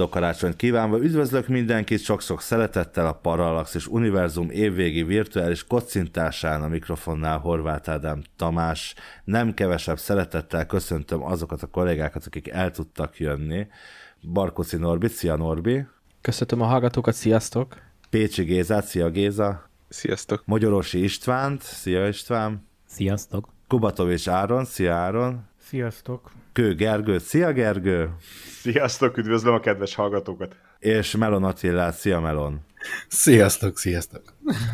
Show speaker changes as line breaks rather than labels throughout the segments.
Boldog karácsonyt kívánva, üdvözlök mindenkit, sok-sok szeretettel a Parallax és Univerzum évvégi virtuális kocintásán a mikrofonnál Horváth Ádám Tamás. Nem kevesebb szeretettel köszöntöm azokat a kollégákat, akik el tudtak jönni. Barkoci Norbi, szia Norbi!
Köszöntöm a hallgatókat, sziasztok!
Pécsi Gézát, szia Géza!
Sziasztok!
Magyorosi Istvánt, szia István!
Sziasztok!
Kubatovics Áron, szia Áron!
Sziasztok!
Kő Gergő, szia Gergő!
Sziasztok, üdvözlöm a kedves hallgatókat!
És Melon Attila, szia Melon!
Sziasztok, sziasztok!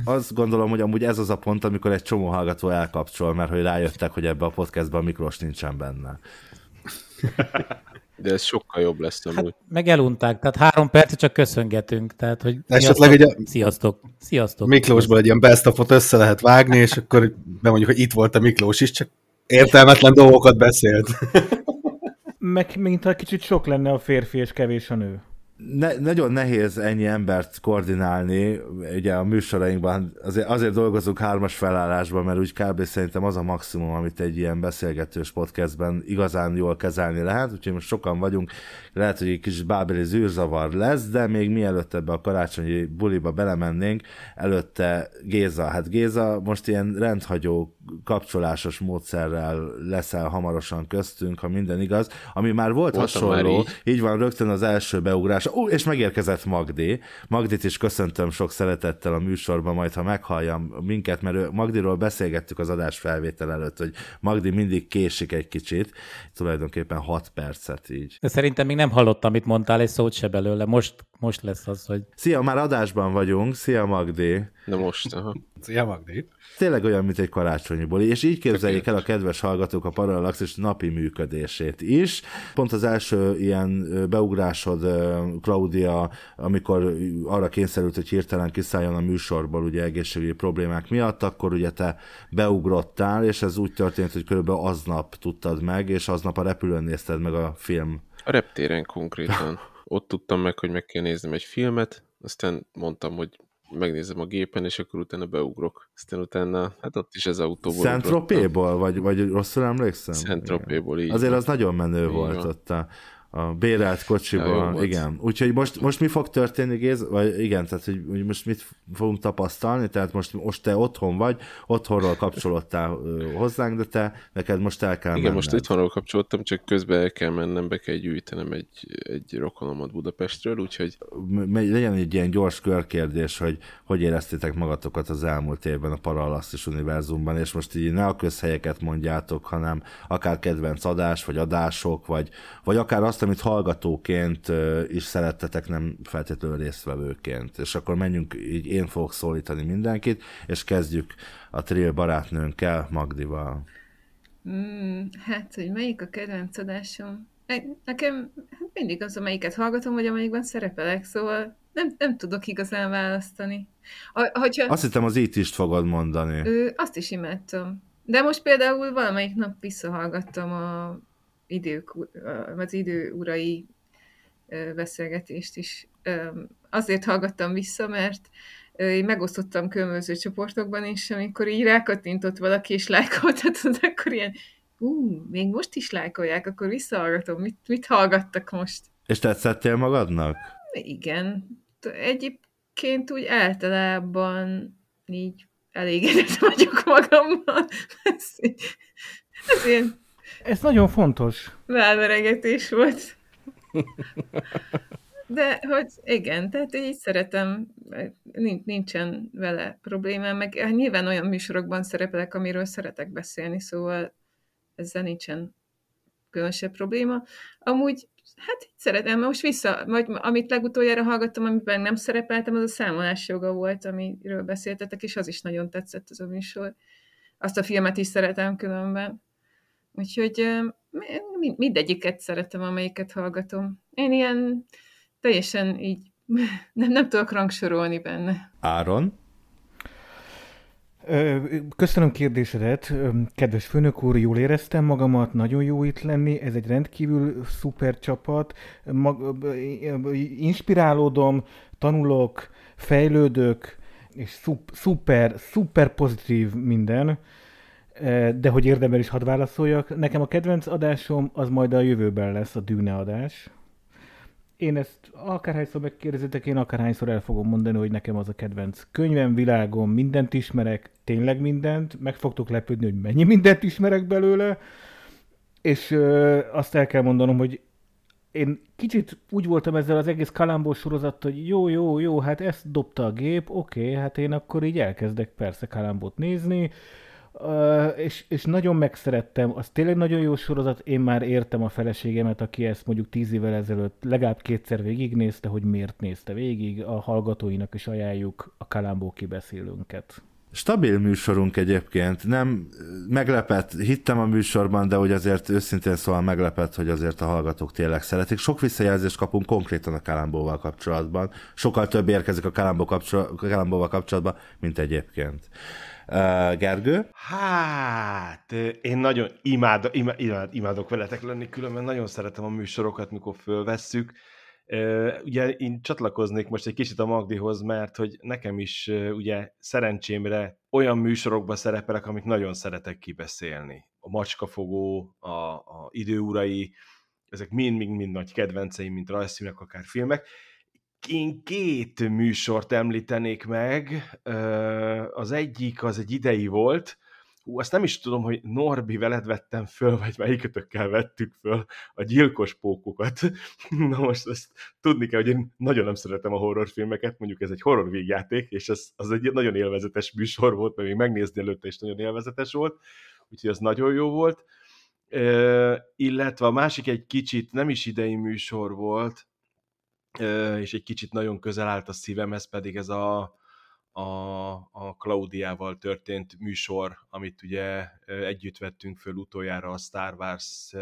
Azt gondolom, hogy amúgy ez az a pont, amikor egy csomó hallgató elkapcsol, mert hogy rájöttek, hogy ebbe a podcastban Miklós nincsen benne.
De ez sokkal jobb lesz amúgy.
Hát, meg elunták, tehát három percet csak köszöngetünk, tehát hogy
Esetleg egy a...
Sziasztok! Sziasztok!
Miklósból egy ilyen best össze lehet vágni, és akkor bemondjuk, hogy itt volt a Miklós is, csak értelmetlen dolgokat beszélt.
Meg mintha kicsit sok lenne a férfi és kevés a nő.
Ne, nagyon nehéz ennyi embert koordinálni, ugye a műsorainkban azért, azért dolgozunk hármas felállásban, mert úgy kb. szerintem az a maximum, amit egy ilyen beszélgetős podcastben igazán jól kezelni lehet, úgyhogy most sokan vagyunk, lehet, hogy egy kis bábeli zűrzavar lesz, de még mielőtt ebbe a karácsonyi buliba belemennénk, előtte Géza, hát Géza most ilyen rendhagyó kapcsolásos módszerrel leszel hamarosan köztünk, ha minden igaz, ami már volt Voltam hasonló, már így. így van, rögtön az első beugrás, Ó, és megérkezett Magdi. Magdit is köszöntöm sok szeretettel a műsorban, majd ha meghalljam minket, mert Magdiról beszélgettük az adás felvétel előtt, hogy Magdi mindig késik egy kicsit, tulajdonképpen 6 percet így.
De szerintem még nem hallottam, amit mondtál, egy szót se belőle. Most, most lesz az, hogy...
Szia, már adásban vagyunk. Szia, Magdi.
Na most, aha.
Szia, Magdi.
Tényleg olyan, mint egy karácsonyi buli, és így képzeljék el a kedves hallgatók a Parallax napi működését is. Pont az első ilyen beugrásod, Claudia, amikor arra kényszerült, hogy hirtelen kiszálljon a műsorból ugye egészségügyi problémák miatt, akkor ugye te beugrottál, és ez úgy történt, hogy körülbelül aznap tudtad meg, és aznap a repülőn nézted meg a film.
A reptéren konkrétan. Ott tudtam meg, hogy meg kell néznem egy filmet, aztán mondtam, hogy megnézem a gépen, és akkor utána beugrok. Aztán utána, hát ott is ez autóból
szent vagy, vagy rosszul emlékszem?
szent így.
Azért az nagyon menő így volt van. ott a, a bérelt kocsiban, ja, igen. Úgyhogy most, most mi fog történni, Géz? Vagy igen, tehát hogy, hogy most mit fogunk tapasztalni? Tehát most, most te otthon vagy, otthonról kapcsolódtál hozzánk, de te, neked most el kell
Igen,
menned.
most otthonról kapcsolódtam, csak közben el kell mennem, be kell gyűjtenem egy, egy rokonomat Budapestről, úgyhogy...
Legyen egy ilyen gyors körkérdés, hogy hogy éreztétek magatokat az elmúlt évben a Parallaxis univerzumban, és most így ne a közhelyeket mondjátok, hanem akár kedvenc adás, vagy adások, vagy, vagy akár azt, amit hallgatóként is szerettetek, nem feltétlenül résztvevőként. És akkor menjünk, így én fogok szólítani mindenkit, és kezdjük a trill barátnőnkkel, Magdival.
Mm, hát, hogy melyik a kedvenc adásom? Nekem hát mindig az, amelyiket hallgatom, vagy amelyikben szerepelek, szóval nem, nem tudok igazán választani.
A, hogyha, azt hittem az itt is fogod mondani.
Ö, azt is imádtam. De most például valamelyik nap visszahallgattam a idők, az idő urai beszélgetést is. Azért hallgattam vissza, mert én megosztottam különböző csoportokban is, amikor így rákattintott valaki, és lájkoltatod, akkor ilyen, ú, még most is lájkolják, akkor visszahallgatom, mit, mit hallgattak most?
És tetszettél magadnak?
Igen. Egyébként úgy általában így elégedett vagyok magammal. Ez, ez ilyen
ez nagyon fontos.
Válveregetés volt. De hogy igen, tehát így szeretem, nincsen vele problémám, meg hát nyilván olyan műsorokban szerepelek, amiről szeretek beszélni, szóval ezzel nincsen különösebb probléma. Amúgy, hát így szeretem, most vissza, vagy amit legutoljára hallgattam, amiben nem szerepeltem, az a számolás joga volt, amiről beszéltetek, és az is nagyon tetszett az a műsor. Azt a filmet is szeretem különben. Úgyhogy mindegyiket szeretem, amelyiket hallgatom. Én ilyen teljesen így nem, nem tudok rangsorolni benne.
Áron?
Köszönöm kérdésedet, kedves főnök úr, jól éreztem magamat, nagyon jó itt lenni, ez egy rendkívül szuper csapat, Mag, inspirálódom, tanulok, fejlődök, és szuper, szuper pozitív minden, de hogy érdemel is hadd válaszoljak, nekem a kedvenc adásom az majd a jövőben lesz, a Dűne adás. Én ezt akárhányszor megkérdezitek, én akárhányszor el fogom mondani, hogy nekem az a kedvenc könyvem, világom, mindent ismerek, tényleg mindent, meg fogtok lepődni, hogy mennyi mindent ismerek belőle, és ö, azt el kell mondanom, hogy én kicsit úgy voltam ezzel az egész kalambó sorozattal, hogy jó, jó, jó, hát ezt dobta a gép, oké, okay, hát én akkor így elkezdek persze kalambót nézni, És, és nagyon megszerettem, az tényleg nagyon jó sorozat, én már értem a feleségemet, aki ezt mondjuk tíz évvel ezelőtt legalább kétszer végignézte, hogy miért nézte végig, a hallgatóinak is ajánljuk a Kalambó kibeszélőnket.
Stabil műsorunk egyébként, nem meglepett, hittem a műsorban, de hogy azért őszintén szóval meglepett, hogy azért a hallgatók tényleg szeretik. Sok visszajelzést kapunk konkrétan a Kalambóval kapcsolatban. Sokkal több érkezik a Kalambó Kalambóval kapcsolatban, mint egyébként. Gergő?
Hát, én nagyon imád, imád, imádok veletek lenni, különben nagyon szeretem a műsorokat, mikor fölvesszük. Ugye én csatlakoznék most egy kicsit a Magdihoz, mert hogy nekem is ugye szerencsémre olyan műsorokba szerepelek, amit nagyon szeretek kibeszélni. A macskafogó, a, a időurai, ezek mind-mind nagy kedvenceim, mint rajzfilmek, akár filmek, én két műsort említenék meg. Az egyik az egy idei volt, Hú, azt nem is tudom, hogy Norbi veled vettem föl, vagy melyikötökkel vettük föl a gyilkos pókokat. Na most ezt tudni kell, hogy én nagyon nem szeretem a horrorfilmeket, mondjuk ez egy horror végjáték, és ez, az egy nagyon élvezetes műsor volt, mert még megnézni előtte is nagyon élvezetes volt, úgyhogy ez nagyon jó volt. Uh, illetve a másik egy kicsit nem is idei műsor volt, és egy kicsit nagyon közel állt a szívemhez, pedig ez a, a, a Klaudiával történt műsor, amit ugye együtt vettünk föl utoljára a Star Wars,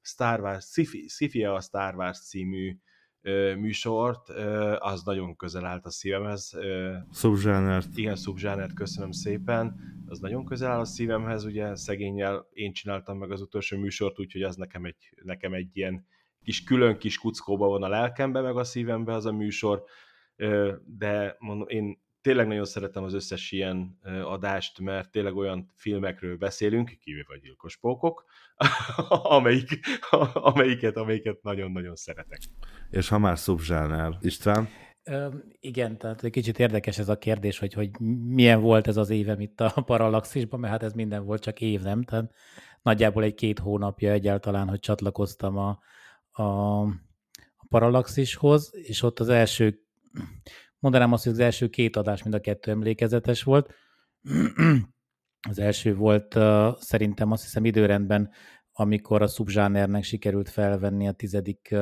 Star Wars, Sci-Fi a Star Wars című műsort, az nagyon közel állt a szívemhez.
Subzsánert.
Igen, subzsánert, köszönöm szépen. Az nagyon közel áll a szívemhez, ugye szegényel én csináltam meg az utolsó műsort, úgyhogy az nekem egy, nekem egy ilyen kis külön kis kuckóba van a lelkembe, meg a szívembe az a műsor, de mondom, én tényleg nagyon szeretem az összes ilyen adást, mert tényleg olyan filmekről beszélünk, kivéve a gyilkos pókok, amelyik, amelyiket, amelyiket nagyon-nagyon szeretek.
És ha már szubzsánál, István?
Ö, igen, tehát egy kicsit érdekes ez a kérdés, hogy, hogy milyen volt ez az évem itt a Parallaxisban, mert hát ez minden volt, csak év, nem? Tehát nagyjából egy-két hónapja egyáltalán, hogy csatlakoztam a, a, a Parallaxishoz, és ott az első, mondanám azt, hogy az első két adás mind a kettő emlékezetes volt. Az első volt szerintem azt hiszem időrendben, amikor a subzsánernek sikerült felvenni a tizedik,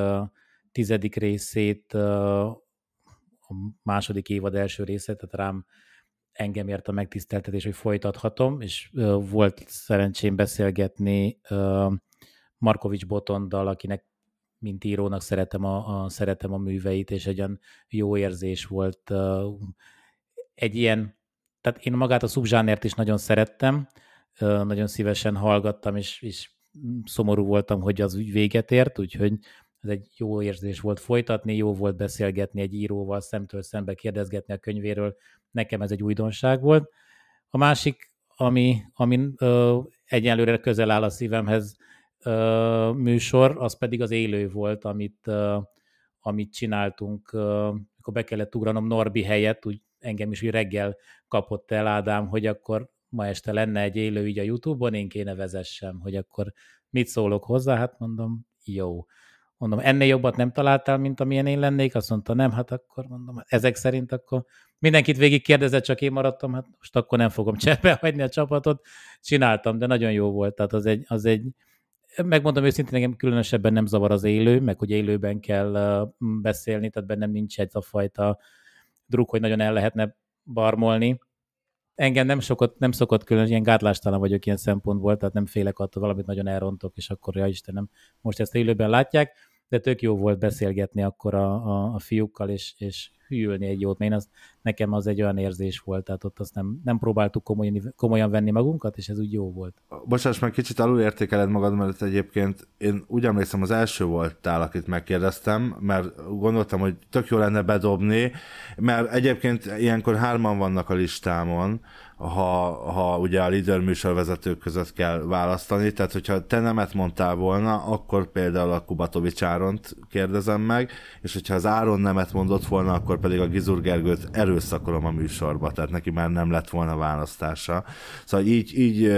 tizedik részét, a második évad első részét, tehát rám engem ért a megtiszteltetés, hogy folytathatom, és volt szerencsém beszélgetni Markovics Botonddal, akinek mint írónak szeretem a, a, szeretem a műveit, és egy olyan jó érzés volt. Egy ilyen, tehát én magát a szubzsánert is nagyon szerettem, nagyon szívesen hallgattam, és, és szomorú voltam, hogy az úgy véget ért, úgyhogy ez egy jó érzés volt folytatni, jó volt beszélgetni egy íróval, szemtől szembe kérdezgetni a könyvéről. Nekem ez egy újdonság volt. A másik, ami, ami ö, egyenlőre közel áll a szívemhez, műsor, az pedig az élő volt, amit, amit csináltunk, amikor be kellett ugranom Norbi helyett, úgy engem is úgy reggel kapott el Ádám, hogy akkor ma este lenne egy élő így a Youtube-on, én kéne vezessem, hogy akkor mit szólok hozzá, hát mondom, jó. Mondom, ennél jobbat nem találtál, mint amilyen én lennék? Azt mondta, nem, hát akkor mondom, ezek szerint akkor mindenkit végig kérdezett, csak én maradtam, hát most akkor nem fogom cserbe hagyni a csapatot. Csináltam, de nagyon jó volt, tehát az egy, az egy megmondom őszintén, nekem különösebben nem zavar az élő, meg hogy élőben kell beszélni, tehát bennem nincs egy a fajta druk, hogy nagyon el lehetne barmolni. Engem nem, sokat, nem szokott külön, ilyen gátlástalan vagyok ilyen szempontból, tehát nem félek attól, valamit nagyon elrontok, és akkor, ja Istenem, most ezt élőben látják, de tök jó volt beszélgetni akkor a, a, a fiúkkal, és, és hűlni egy jót, mert az, nekem az egy olyan érzés volt, tehát ott azt nem, nem próbáltuk komolyan, komolyan venni magunkat, és ez úgy jó volt.
Bocsáss meg, kicsit alulértékeled magad, mert egyébként én úgy emlékszem, az első voltál, akit megkérdeztem, mert gondoltam, hogy tök jó lenne bedobni, mert egyébként ilyenkor hárman vannak a listámon, ha, ha ugye a líder műsorvezetők között kell választani, tehát hogyha te nemet mondtál volna, akkor például a Kubatovics Áront kérdezem meg, és hogyha az Áron nemet mondott volna, akkor pedig a Gizur Gergőt erőszakolom a műsorba, tehát neki már nem lett volna választása. Szóval így, így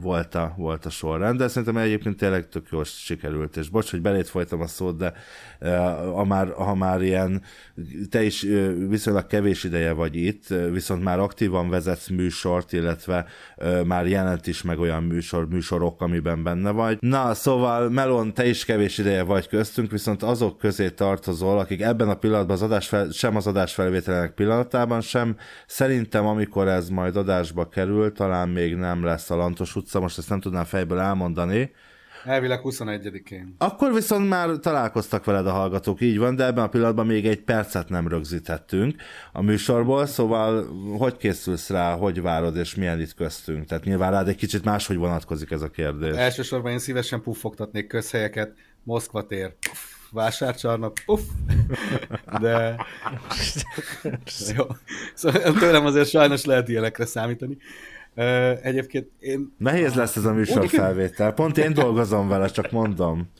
volt, a, volt a sorrend, de szerintem egyébként tényleg tök jól sikerült, és bocs, hogy belét folytam a szót, de ha már, ha már ilyen, te is viszonylag kevés ideje vagy itt, viszont már aktívan vezetsz műsort, illetve már jelent is meg olyan műsor, műsorok, amiben benne vagy. Na, szóval Melon, te is kevés ideje vagy köztünk, viszont azok közé tartozol, akik ebben a pillanatban az adás fel, sem az adásfelvételnek pillanatában, sem szerintem, amikor ez majd adásba kerül, talán még nem lesz a Lantos utca, most ezt nem tudnám fejből elmondani,
Elvileg 21-én.
Akkor viszont már találkoztak veled a hallgatók, így van, de ebben a pillanatban még egy percet nem rögzítettünk a műsorból, szóval hogy készülsz rá, hogy várod, és milyen itt köztünk? Tehát nyilván rád egy kicsit máshogy vonatkozik ez a kérdés.
Elsősorban én szívesen puffogtatnék közhelyeket, Moszkva tér, vásárcsarnok, puff, de... Jó. Szóval tőlem azért sajnos lehet ilyenekre számítani. Egyébként én...
Nehéz lesz ez a műsorfelvétel. Pont én dolgozom vele, csak mondom.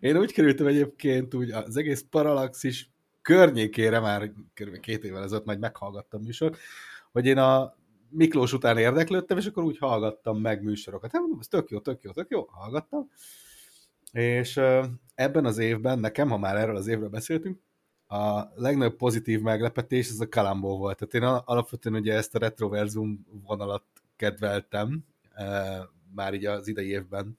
Én úgy kerültem egyébként úgy az egész Parallaxis környékére már kb. két évvel ezelőtt majd meghallgattam műsort, hogy én a Miklós után érdeklődtem, és akkor úgy hallgattam meg műsorokat. Hát mondom, ez tök jó, tök jó, tök jó, hallgattam. És ebben az évben, nekem, ha már erről az évről beszéltünk, a legnagyobb pozitív meglepetés az a Kalambó volt. Tehát én alapvetően ugye ezt a retroverzum vonalat kedveltem, már így az idei évben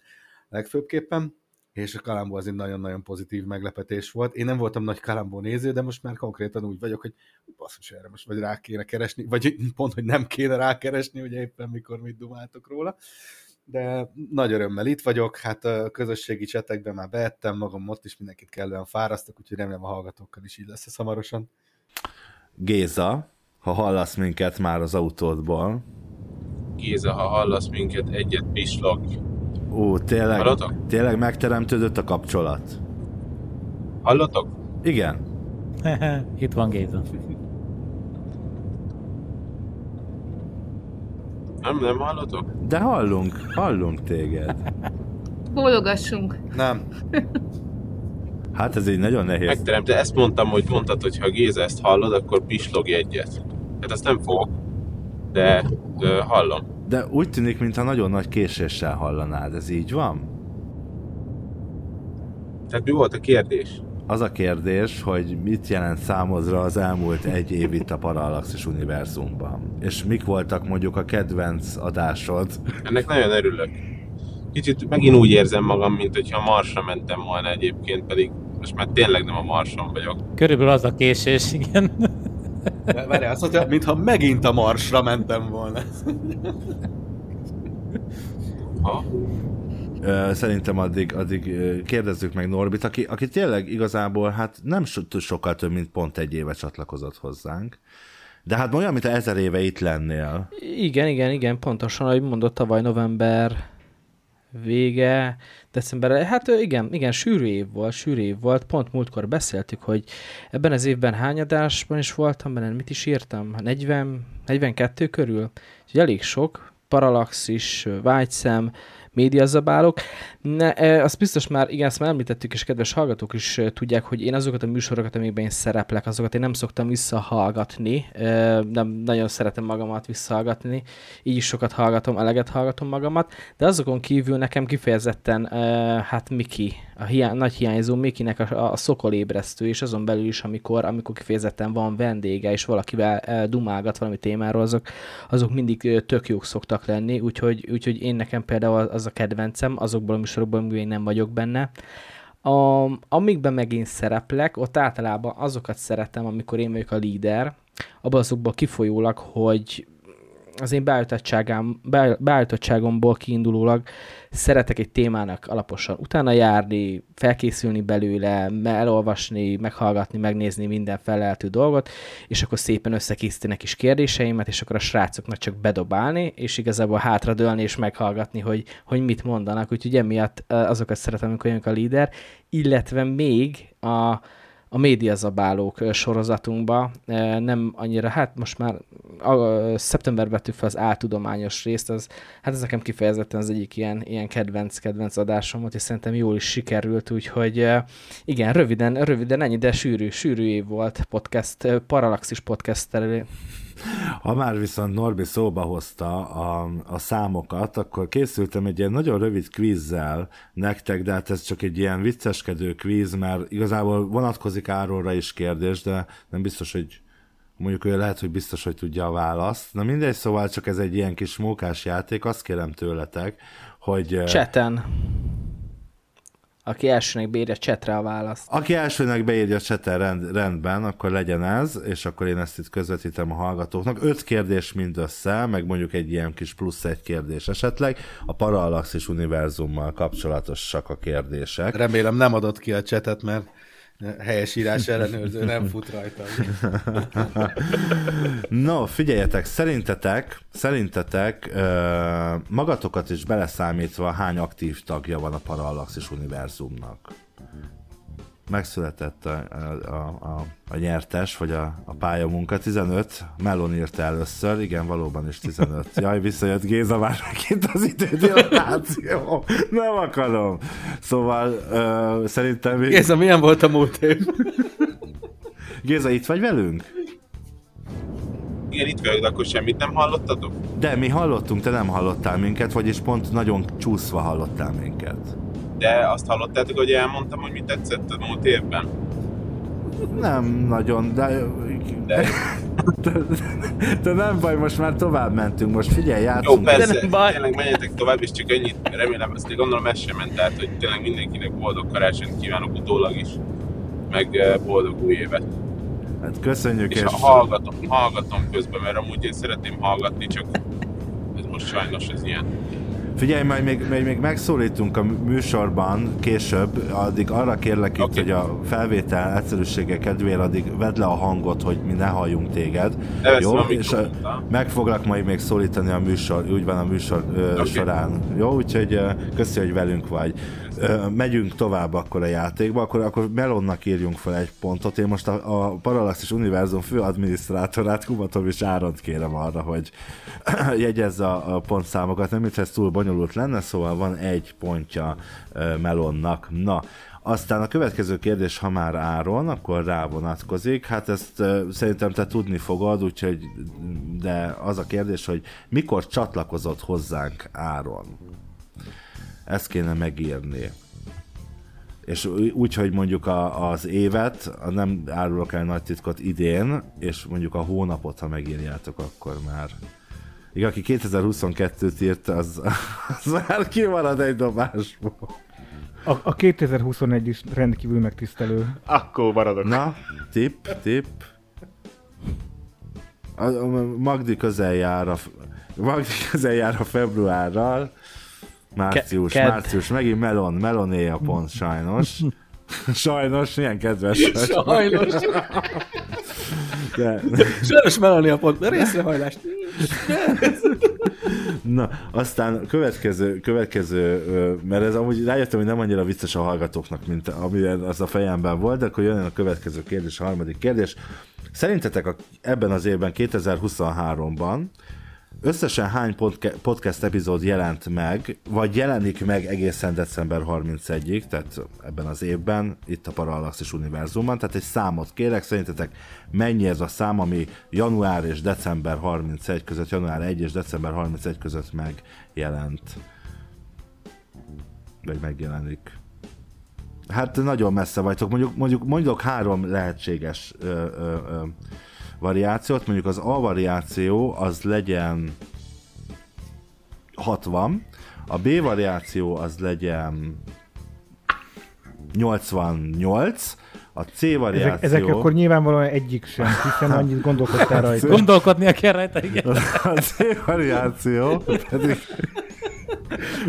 legfőbbképpen, és a Kalambó az egy nagyon-nagyon pozitív meglepetés volt. Én nem voltam nagy Kalambó néző, de most már konkrétan úgy vagyok, hogy basszus, erre most vagy rá kéne keresni, vagy pont, hogy nem kéne rákeresni, ugye éppen mikor mit dumáltok róla. De nagy örömmel itt vagyok, hát a közösségi csetekben már beettem magam, ott is mindenkit kellően fárasztok, úgyhogy remélem a hallgatókkal is így lesz ez hamarosan.
Géza, ha hallasz minket már az autódból,
Géza, ha hallasz minket, egyet pislog.
Ó, tényleg, Hallotok? tényleg megteremtődött a kapcsolat.
Hallotok?
Igen.
Itt van Géza.
Nem, nem hallotok?
De hallunk, hallunk téged.
Bólogassunk.
Nem.
Hát ez így nagyon nehéz.
Megterem, de ezt mondtam, hogy mondtad, hogy ha Géza ezt hallod, akkor pislogj egyet. Hát ezt nem fogok de, de hallom.
De úgy tűnik, mintha nagyon nagy késéssel hallanád, ez így van?
Tehát mi volt a kérdés?
Az a kérdés, hogy mit jelent számodra az elmúlt egy év itt a Parallaxis univerzumban? És mik voltak mondjuk a kedvenc adásod?
Ennek nagyon örülök. Kicsit megint úgy érzem magam, mint hogyha Marsra mentem volna egyébként, pedig most már tényleg nem a Marson vagyok.
Körülbelül az a késés, igen.
Várj, azt mondja, mintha megint a marsra mentem volna.
Ha.
Szerintem addig, addig kérdezzük meg Norbit, aki, aki tényleg igazából hát nem so, sokkal több, mint pont egy éve csatlakozott hozzánk. De hát olyan, mint ezer éve itt lennél.
Igen, igen, igen, pontosan, ahogy mondott tavaly november vége, december, hát igen, igen, sűrű év volt, sűrű év volt, pont múltkor beszéltük, hogy ebben az évben hány adásban is voltam, benne mit is írtam, 40, 42 körül, úgyhogy elég sok, Parallaxis, Vágyszem, médiazabálok. Ne, e, azt biztos már, igen, ezt már említettük, és kedves hallgatók is e, tudják, hogy én azokat a műsorokat, amikben én szereplek, azokat én nem szoktam visszahallgatni, e, nem nagyon szeretem magamat visszahallgatni, így is sokat hallgatom, eleget hallgatom magamat, de azokon kívül nekem kifejezetten, hát Miki, a hiá- nagy hiányzó Mikinek a, a szokolébresztő, és azon belül is, amikor, amikor kifejezetten van vendége, és valakivel dumálgat valami témáról, azok, azok mindig tök jók szoktak lenni, úgyhogy, úgyhogy én nekem például az a kedvencem, azokból a műsorokból, amiben én nem vagyok benne. A, amikben meg én szereplek, ott általában azokat szeretem, amikor én vagyok a líder, abban azokból kifolyólag, hogy az én beállítottságomból kiindulólag szeretek egy témának alaposan utána járni, felkészülni belőle, elolvasni, meghallgatni, megnézni minden feleltő dolgot, és akkor szépen összekészíteni kis kérdéseimet, és akkor a srácoknak csak bedobálni, és igazából hátradőlni és meghallgatni, hogy, hogy mit mondanak. Úgyhogy emiatt azokat szeretem, amikor a líder, illetve még a, a médiazabálók sorozatunkba. Nem annyira, hát most már a, szeptember vettük fel az áltudományos részt, az, hát ez nekem kifejezetten az egyik ilyen, ilyen kedvenc, kedvenc adásom volt, és szerintem jól is sikerült, úgyhogy igen, röviden, röviden ennyi, de sűrű, sűrű év volt podcast, Paralaxis podcast terén.
Ha már viszont Norbi szóba hozta a, a számokat, akkor készültem egy ilyen nagyon rövid kvízzel nektek, de hát ez csak egy ilyen vicceskedő kvíz, mert igazából vonatkozik Áronra is kérdés, de nem biztos, hogy mondjuk ő lehet, hogy biztos, hogy tudja a választ. Na mindegy, szóval csak ez egy ilyen kis mókás játék, azt kérem tőletek, hogy...
Cseten. Aki elsőnek beírja csetre a választ.
Aki elsőnek beírja csetre rend, rendben, akkor legyen ez, és akkor én ezt itt közvetítem a hallgatóknak. Öt kérdés mindössze, meg mondjuk egy ilyen kis plusz egy kérdés esetleg. A Parallaxis univerzummal kapcsolatosak a kérdések.
Remélem nem adott ki a csetet, mert helyesírás ellenőrző nem fut rajta.
no, figyeljetek, szerintetek, szerintetek magatokat is beleszámítva hány aktív tagja van a Parallaxis univerzumnak? Megszületett a, a, a, a nyertes, vagy a, a pályamunka. 15, Melon írta először, igen, valóban is 15. Jaj, visszajött Géza már megint az idődilatáció. Nem akarom. Szóval uh, szerintem...
Géza, milyen volt a múlt év?
Géza, itt vagy velünk?
Igen, itt vagyok, de akkor semmit nem hallottatok?
De mi hallottunk, te nem hallottál minket, vagyis pont nagyon csúszva hallottál minket.
De azt hallottátok, hogy elmondtam, hogy mi tetszett a múlt évben?
Nem nagyon, de... de... de, de nem baj, most már tovább mentünk, most figyelj, játszunk.
Jó, persze, de nem baj. tényleg menjetek tovább, és csak ennyit remélem, ezt gondolom ez sem ment, tehát hogy tényleg mindenkinek boldog karácsonyt kívánok utólag is, meg eh, boldog új évet.
Hát köszönjük,
és, és... hallgatom, hallgatom közben, mert amúgy én szeretném hallgatni, csak ez most sajnos ez ilyen.
Figyelj, majd még, még, még megszólítunk a műsorban később, addig arra kérlek okay. itt, hogy a felvétel egyszerűsége kedvéért addig vedd le a hangot, hogy mi ne halljunk téged.
Jó?
És a, meg foglak majd még szólítani a műsor, úgy van a műsor ö, okay. során. Jó, úgyhogy köszi, hogy velünk vagy megyünk tovább akkor a játékba, akkor, akkor Melonnak írjunk fel egy pontot. Én most a, a Parallaxis Univerzum főadminisztrátorát, Kubatovics Áront kérem arra, hogy jegyezze a, a pontszámokat. Nem, mintha ez túl bonyolult lenne, szóval van egy pontja Melonnak. Na, aztán a következő kérdés, ha már Áron, akkor rá vonatkozik. Hát ezt uh, szerintem te tudni fogod, úgyhogy, de az a kérdés, hogy mikor csatlakozott hozzánk Áron? Ezt kéne megírni. És úgy, hogy mondjuk a, az évet, a nem árulok el nagy titkot idén, és mondjuk a hónapot, ha megírjátok, akkor már. Igen, aki 2022-t írt, az, az már kimarad egy dobásból.
A, a 2021 is rendkívül megtisztelő.
Akkor maradok.
Na, tip, tip. A, a Magdi közel jár a, Magdi közel jár a februárral, Március, Ke- március, megint melon, meloné a pont, sajnos. Sajnos, milyen kedves.
Sajnos. De... Sajnos meloné a pont, de részrehajlást
Na, aztán következő, következő, mert ez amúgy rájöttem, hogy nem annyira vicces a hallgatóknak, mint amilyen az a fejemben volt, de akkor jön a következő kérdés, a harmadik kérdés. Szerintetek a, ebben az évben, 2023-ban összesen hány podca- podcast epizód jelent meg, vagy jelenik meg egészen december 31-ig, tehát ebben az évben, itt a Parallaxis univerzumban, tehát egy számot kérek, szerintetek mennyi ez a szám, ami január és december 31 között, január 1 és december 31 között megjelent? Vagy megjelenik. Hát nagyon messze vagytok. Mondjuk, mondjuk mondjuk három lehetséges ö, ö, ö, variációt. Mondjuk az A variáció az legyen 60, a B variáció az legyen 88, a C variáció...
Ezek, ezek akkor nyilvánvalóan egyik sem, hiszen annyit gondolkodtál rajta.
Gondolkodnia kell rajta, igen.
A C variáció pedig...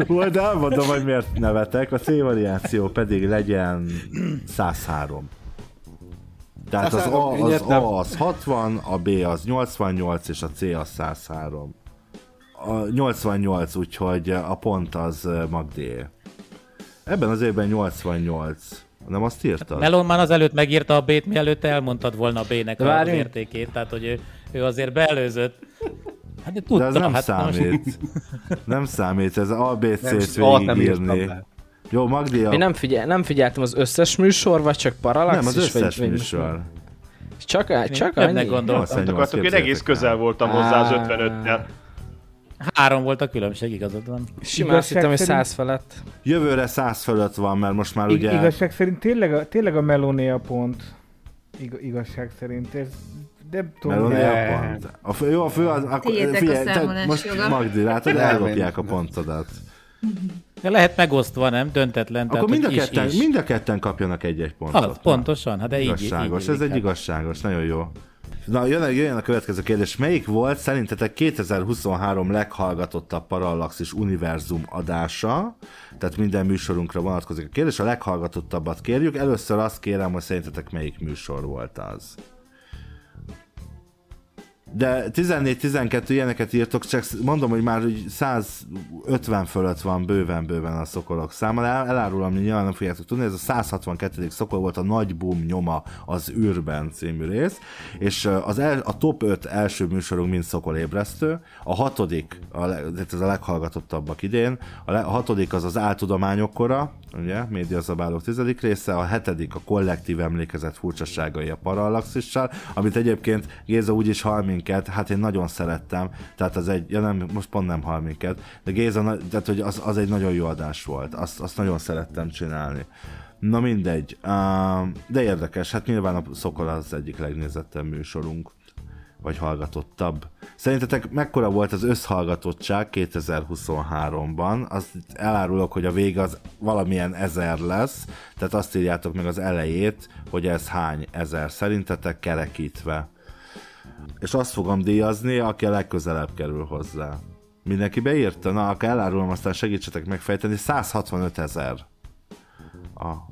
Majd elmondom, hogy miért nevetek. A C variáció pedig legyen 103. Tehát az A, az A az 60, a B az 88, és a C az 103. A 88, úgyhogy a pont az Magdé. Ebben az évben 88. Nem azt írtad?
Melon már az előtt megírta a B-t, mielőtt elmondtad volna a B-nek az
várjunk.
értékét, tehát hogy ő, ő azért beelőzött. Hát de
De
tudta,
ez nem
hát
számít. Nem számít, ez A, B,
Nem,
C-t
A-t nem
végigírni. Jó, Magdi, a...
Én nem, figyel, nem figyeltem az összes műsor, vagy csak Parallax
nem, az
is,
összes
vagy, vagy
műsor.
Csak, csak
többnek
annyi?
gondoltam.
88,
Akartok, én egész közel
el.
voltam hozzá az
Á.
55-tel.
Három volt a különbség, igazad van.
Simán azt hittem, hogy száz felett.
Jövőre 100 fölött van, mert most már ugye...
igazság szerint tényleg a, tényleg a Meloné a pont. Ig- igazság szerint. Ez, de tudom,
Meloni a
de-
pont. A fő, jó, a fő az... Akkor,
a
figyelj, te
számolás
most
joga.
Magdi, látod,
Nem,
ellopják a
én-
pontodat.
De lehet megosztva, nem? Döntetlen.
Akkor mind a,
hogy is,
ketten,
is.
mind a ketten kapjanak egy-egy pontot.
Az, pontosan, hát de így,
igazságos,
így
ez
illik,
egy igazságos, nagyon jó. Na, jön, jöjjön a következő kérdés. Melyik volt szerintetek 2023 leghallgatottabb Parallaxis univerzum adása? Tehát minden műsorunkra vonatkozik a kérdés. A leghallgatottabbat kérjük. Először azt kérem, hogy szerintetek melyik műsor volt az. De 14-12 ilyeneket írtok, csak mondom, hogy már úgy 150 fölött van bőven-bőven a szokolok száma. El, elárulom, hogy nyilván nem fogjátok tudni, ez a 162. szokol volt a Nagy Boom nyoma az űrben című rész, és az el, a top 5 első műsorunk mind szokolébresztő, a hatodik, a, ez a leghallgatottabbak idén, a, le, a hatodik az az áltudományokkora, ugye, médiazabálók tizedik része, a hetedik a kollektív emlékezet furcsaságai a Parallaxissal, amit egyébként Géza úgy is hal minket, hát én nagyon szerettem, tehát az egy, ja nem, most pont nem hal minket, de Géza, tehát hogy az, az egy nagyon jó adás volt, azt, azt nagyon szerettem csinálni. Na mindegy, de érdekes, hát nyilván a Szokol az egyik legnézettebb műsorunk vagy hallgatottabb. Szerintetek mekkora volt az összhallgatottság 2023-ban? Azt elárulok, hogy a vége az valamilyen ezer lesz, tehát azt írjátok meg az elejét, hogy ez hány ezer szerintetek kerekítve. És azt fogom díjazni, aki a legközelebb kerül hozzá. Mindenki beírta? Na, akkor elárulom, aztán segítsetek megfejteni. 165 ezer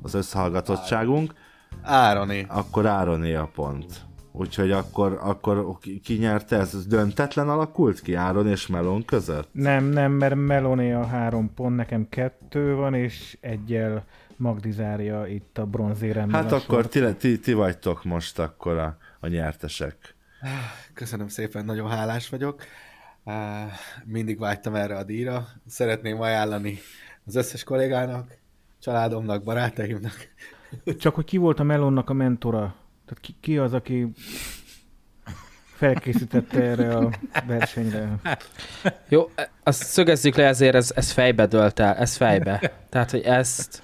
az összehallgatottságunk
Ároné.
akkor Ároné a pont. Úgyhogy akkor, akkor ki, ki nyerte ez? Ez döntetlen alakult ki Áron és Melon között?
Nem, nem, mert Meloné a három pont, nekem kettő van, és egyel Magdi zárja itt a bronzéremben.
Hát akkor ti, ti, ti vagytok most akkor a, a nyertesek.
Köszönöm szépen, nagyon hálás vagyok. Mindig vágytam erre a díjra. Szeretném ajánlani az összes kollégának, családomnak, barátaimnak.
Csak hogy ki volt a Melonnak a mentora? Tehát ki, ki az, aki felkészítette erre a versenyre?
Jó, azt szögezzük le ezért, ez, ez fejbe dölt el, ez fejbe. Tehát, hogy ezt...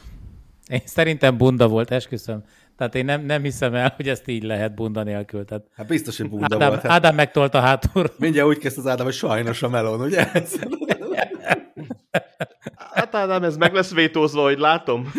Én szerintem bunda volt, esküszöm. Tehát én nem, nem hiszem el, hogy ezt így lehet bunda nélkül. Tehát
Hát biztos, hogy bunda
Ádám,
volt. Hát
Ádám megtolta hátul.
mindjárt úgy kezdte az Ádám, hogy sajnos a melon, ugye?
Hát Ádám, ez meg lesz vétózva, hogy látom.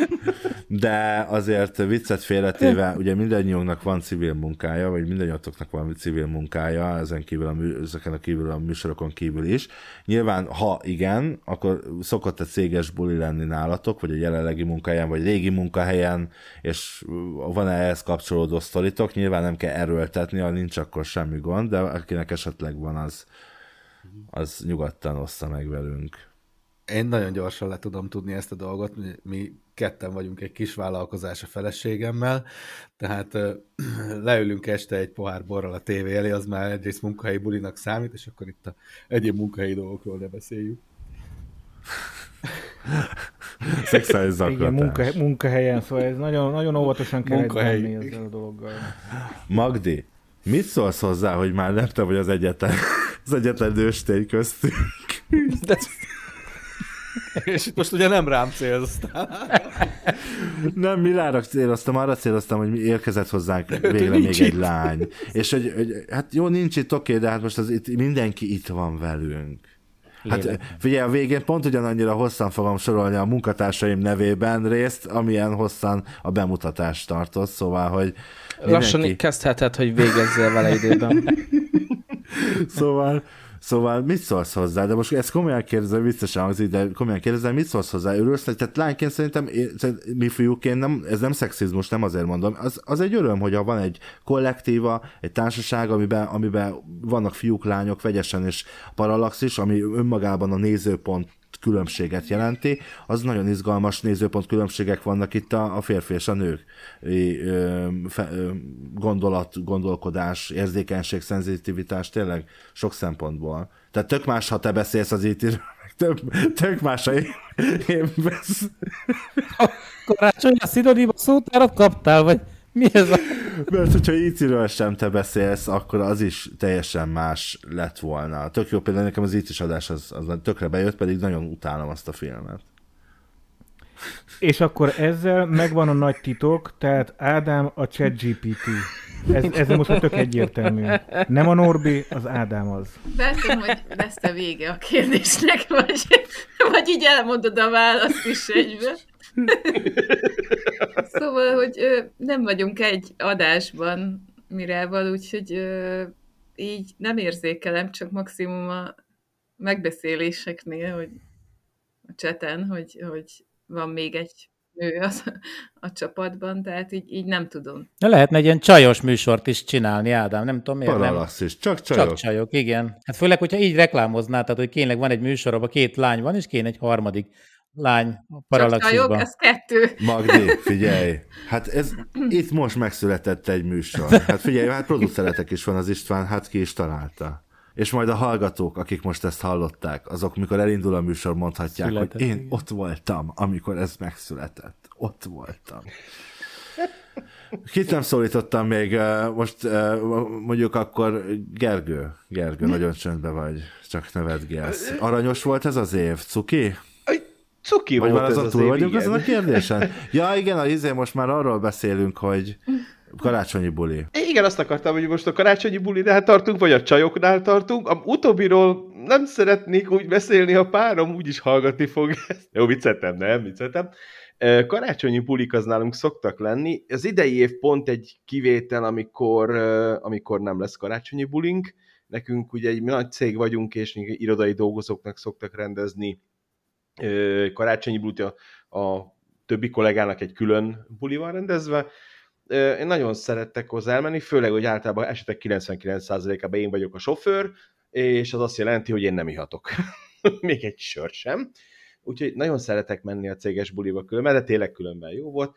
De azért viccet félretéve, ugye mindannyiunknak van civil munkája, vagy mindannyiatoknak van civil munkája, ezen kívül a, mű, ezeken a kívül a műsorokon kívül is. Nyilván, ha igen, akkor szokott egy céges buli lenni nálatok, vagy a jelenlegi munkáján, vagy régi munkahelyen, és van-e ehhez kapcsolódó sztoritok, nyilván nem kell erőltetni, ha nincs akkor semmi gond, de akinek esetleg van, az, az nyugodtan ossza meg velünk.
Én nagyon gyorsan le tudom tudni ezt a dolgot. Mi, ketten vagyunk egy kis vállalkozás a feleségemmel, tehát ö, leülünk este egy pohár borral a tévé elé, az már egyrészt munkahelyi bulinak számít, és akkor itt a egyéb munkahelyi dolgokról ne beszéljük.
Szexuális
Igen,
zaklatás.
munka, munkahelyen, szóval ez nagyon, nagyon óvatosan kell menni ezzel a dologgal.
Magdi, mit szólsz hozzá, hogy már nem te vagy az egyetlen, az egyetlen nőstény köztünk?
De
És itt most ugye nem rám célsz.
Nem, Milára céloztam, arra céloztam, hogy mi érkezett hozzánk végre még
nincs
egy
itt.
lány. És hogy, hogy, hát jó, nincs itt, oké, de hát most az itt, mindenki itt van velünk. Hát figyelj, a végén pont ugyanannyira hosszan fogom sorolni a munkatársaim nevében részt, amilyen hosszan a bemutatást tartott, szóval, hogy
lassan
mindenki,
kezdheted, hogy végezzél vele időben.
szóval, szóval mit szólsz hozzá? De most ezt komolyan kérdezem, viccosan hangzik, de komolyan kérdezem, mit szólsz hozzá? Örülsz? Tehát lányként szerintem, mi fiúként nem, ez nem szexizmus, nem azért mondom. Az, az egy öröm, hogy ha van egy kollektíva, egy társaság, amiben, amiben vannak fiúk, lányok, vegyesen és paralaxis, ami önmagában a nézőpont különbséget jelenti, az nagyon izgalmas nézőpont különbségek vannak itt a, a férfi és a nők gondolat, gondolkodás, érzékenység, szenzitivitás, tényleg sok szempontból. Tehát tök más, ha te beszélsz az it tök, tök más, ha én, én besz...
Karácsony, a szinonima szótárat kaptál, vagy mi ez a...
Mert hogyha it sem te beszélsz, akkor az is teljesen más lett volna. Tök jó például nekem az it adás az, az tökre bejött, pedig nagyon utálom azt a filmet.
És akkor ezzel megvan a nagy titok, tehát Ádám a ChatGPT. Ez, ez most már tök egyértelmű. Nem a Norbi, az Ádám az.
Látom, hogy lesz a vége a kérdésnek, vagy, vagy így elmondod a választ is egybe. Szóval, hogy ö, nem vagyunk egy adásban mirával, úgyhogy ö, így nem érzékelem, csak maximum a megbeszéléseknél, hogy a cseten, hogy, hogy van még egy nő az, a csapatban, tehát így, így nem tudom.
Na lehetne egy ilyen csajos műsort is csinálni, Ádám, nem tudom miért nem.
Paralaxis, csak csajok.
Csak csajok, igen. Hát főleg, hogyha így reklámoznád, tehát hogy kényleg van egy műsor, abban két lány van, és kéne egy harmadik lány a
Csak
paralaxisban.
az kettő.
Magdi, figyelj, hát ez itt most megszületett egy műsor. Hát figyelj, hát produceretek is van az István, hát ki is találta. És majd a hallgatók, akik most ezt hallották, azok, mikor elindul a műsor, mondhatják,
Született,
hogy én ott voltam, amikor ez megszületett. Ott voltam. Kit nem szólítottam még, most mondjuk akkor Gergő. Gergő, nagyon csöndbe vagy, csak nevetgélsz. Aranyos volt ez az év, Cuki?
Cuki
Vagy
volt
már
ez
azon
az
túl
év,
vagyunk ezen a kérdésen? Ja, igen, a izé, most már arról beszélünk, hogy karácsonyi buli.
Igen, azt akartam, hogy most a karácsonyi bulinál tartunk, vagy a csajoknál tartunk. A utóbbiról nem szeretnék úgy beszélni, a párom úgyis hallgatni fog ezt. Jó, vicceltem, nem, vicceltem. Ö, Karácsonyi bulik az nálunk szoktak lenni. Az idei év pont egy kivétel, amikor, amikor nem lesz karácsonyi bulink. Nekünk ugye egy nagy cég vagyunk, és még irodai dolgozóknak szoktak rendezni karácsonyi bulit, a, a többi kollégának egy külön buli van rendezve. Én nagyon szerettek hozzá elmenni, főleg, hogy általában esetek 99%-ában én vagyok a sofőr, és az azt jelenti, hogy én nem ihatok. Még egy sört sem. Úgyhogy nagyon szeretek menni a céges buliba különben, de tényleg különben jó volt.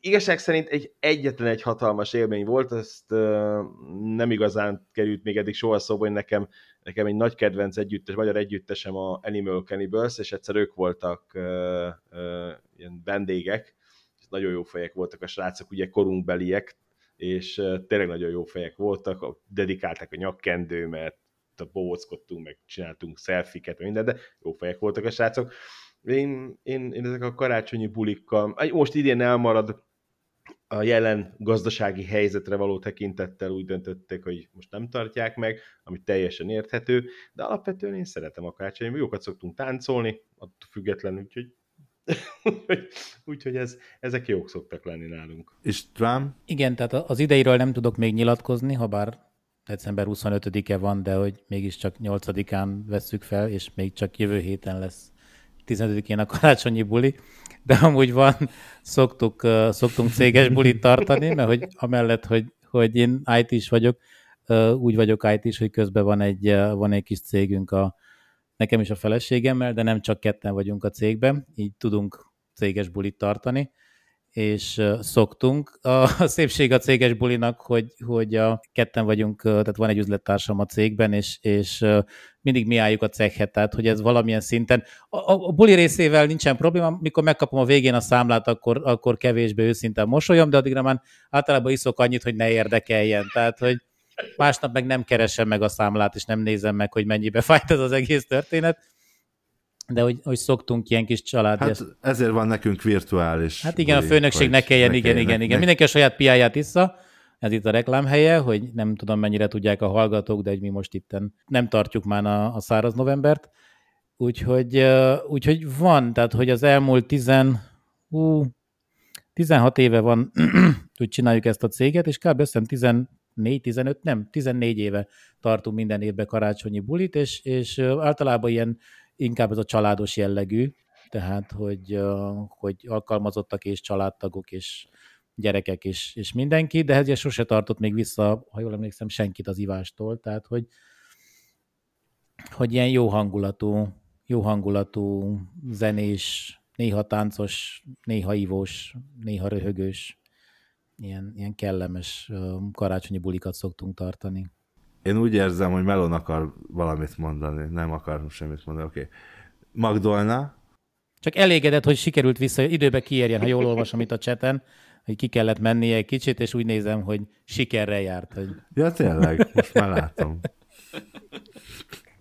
Igazság szerint egy egyetlen egy hatalmas élmény volt, ezt ö, nem igazán került még eddig soha szóba, hogy nekem, nekem egy nagy kedvenc együttes, magyar együttesem a Animal Cannibals, és egyszer ők voltak ö, ö, ilyen vendégek, és nagyon jó fejek voltak a srácok, ugye korunkbeliek, és tényleg nagyon jó fejek voltak, dedikáltak a nyakkendőmet, a bóckodtunk, meg csináltunk szelfiket, minden, de jó fejek voltak a srácok. Én, én, én ezek a karácsonyi bulikkal, most idén elmarad a jelen gazdasági helyzetre való tekintettel úgy döntöttek, hogy most nem tartják meg, ami teljesen érthető, de alapvetően én szeretem a karácsonyi, jókat szoktunk táncolni, attól függetlenül, úgyhogy úgyhogy ez, ezek jók szoktak lenni nálunk.
István?
Igen, tehát az ideiről nem tudok még nyilatkozni, ha bár december 25-e van, de hogy mégiscsak 8-án vesszük fel, és még csak jövő héten lesz 15-én a karácsonyi buli, de amúgy van, szoktuk, szoktunk céges bulit tartani, mert hogy amellett, hogy, hogy én IT is vagyok, úgy vagyok IT is, hogy közben van egy, van egy kis cégünk a nekem is a feleségemmel, de nem csak ketten vagyunk a cégben, így tudunk céges bulit tartani, és szoktunk. A szépség a céges bulinak, hogy, hogy a ketten vagyunk, tehát van egy üzlettársam a cégben, és, és mindig mi álljuk a cekhet, tehát hogy ez valamilyen szinten. A, a buli részével nincsen probléma, mikor megkapom a végén a számlát, akkor, akkor kevésbé őszintén mosolyom, de addigra már általában iszok annyit, hogy ne érdekeljen. Tehát, hogy másnap meg nem keresem meg a számlát, és nem nézem meg, hogy mennyibe fájt ez az egész történet. De hogy, hogy szoktunk ilyen kis család.
Hát ezt... ezért van nekünk virtuális.
Hát igen, a főnökség ne kelljen, ne igen, igen, igen. Mindenki a saját piáját issza, ez itt a reklámhelye, hogy nem tudom mennyire tudják a hallgatók, de hogy mi most itt nem tartjuk már a, a száraz novembert. Úgyhogy, úgyhogy van, tehát hogy az elmúlt 10, hú, 16 éve van, hogy csináljuk ezt a céget, és kb. összem 14-15, nem, 14 éve tartunk minden évben karácsonyi bulit, és, és általában ilyen inkább ez a családos jellegű, tehát hogy, hogy alkalmazottak és családtagok és gyerekek és, és mindenki, de ez sose tartott még vissza, ha jól emlékszem, senkit az ivástól, tehát hogy, hogy ilyen jó hangulatú, jó hangulatú zenés, néha táncos, néha ivós, néha röhögős, ilyen, ilyen kellemes karácsonyi bulikat szoktunk tartani.
Én úgy érzem, hogy Melon akar valamit mondani, nem akar semmit mondani, oké. Okay. Magdolna?
Csak elégedett, hogy sikerült vissza, időbe kiérjen, ha jól olvasom itt a cseten, hogy ki kellett mennie egy kicsit, és úgy nézem, hogy sikerrel járt. Hogy...
Ja, tényleg, most már látom.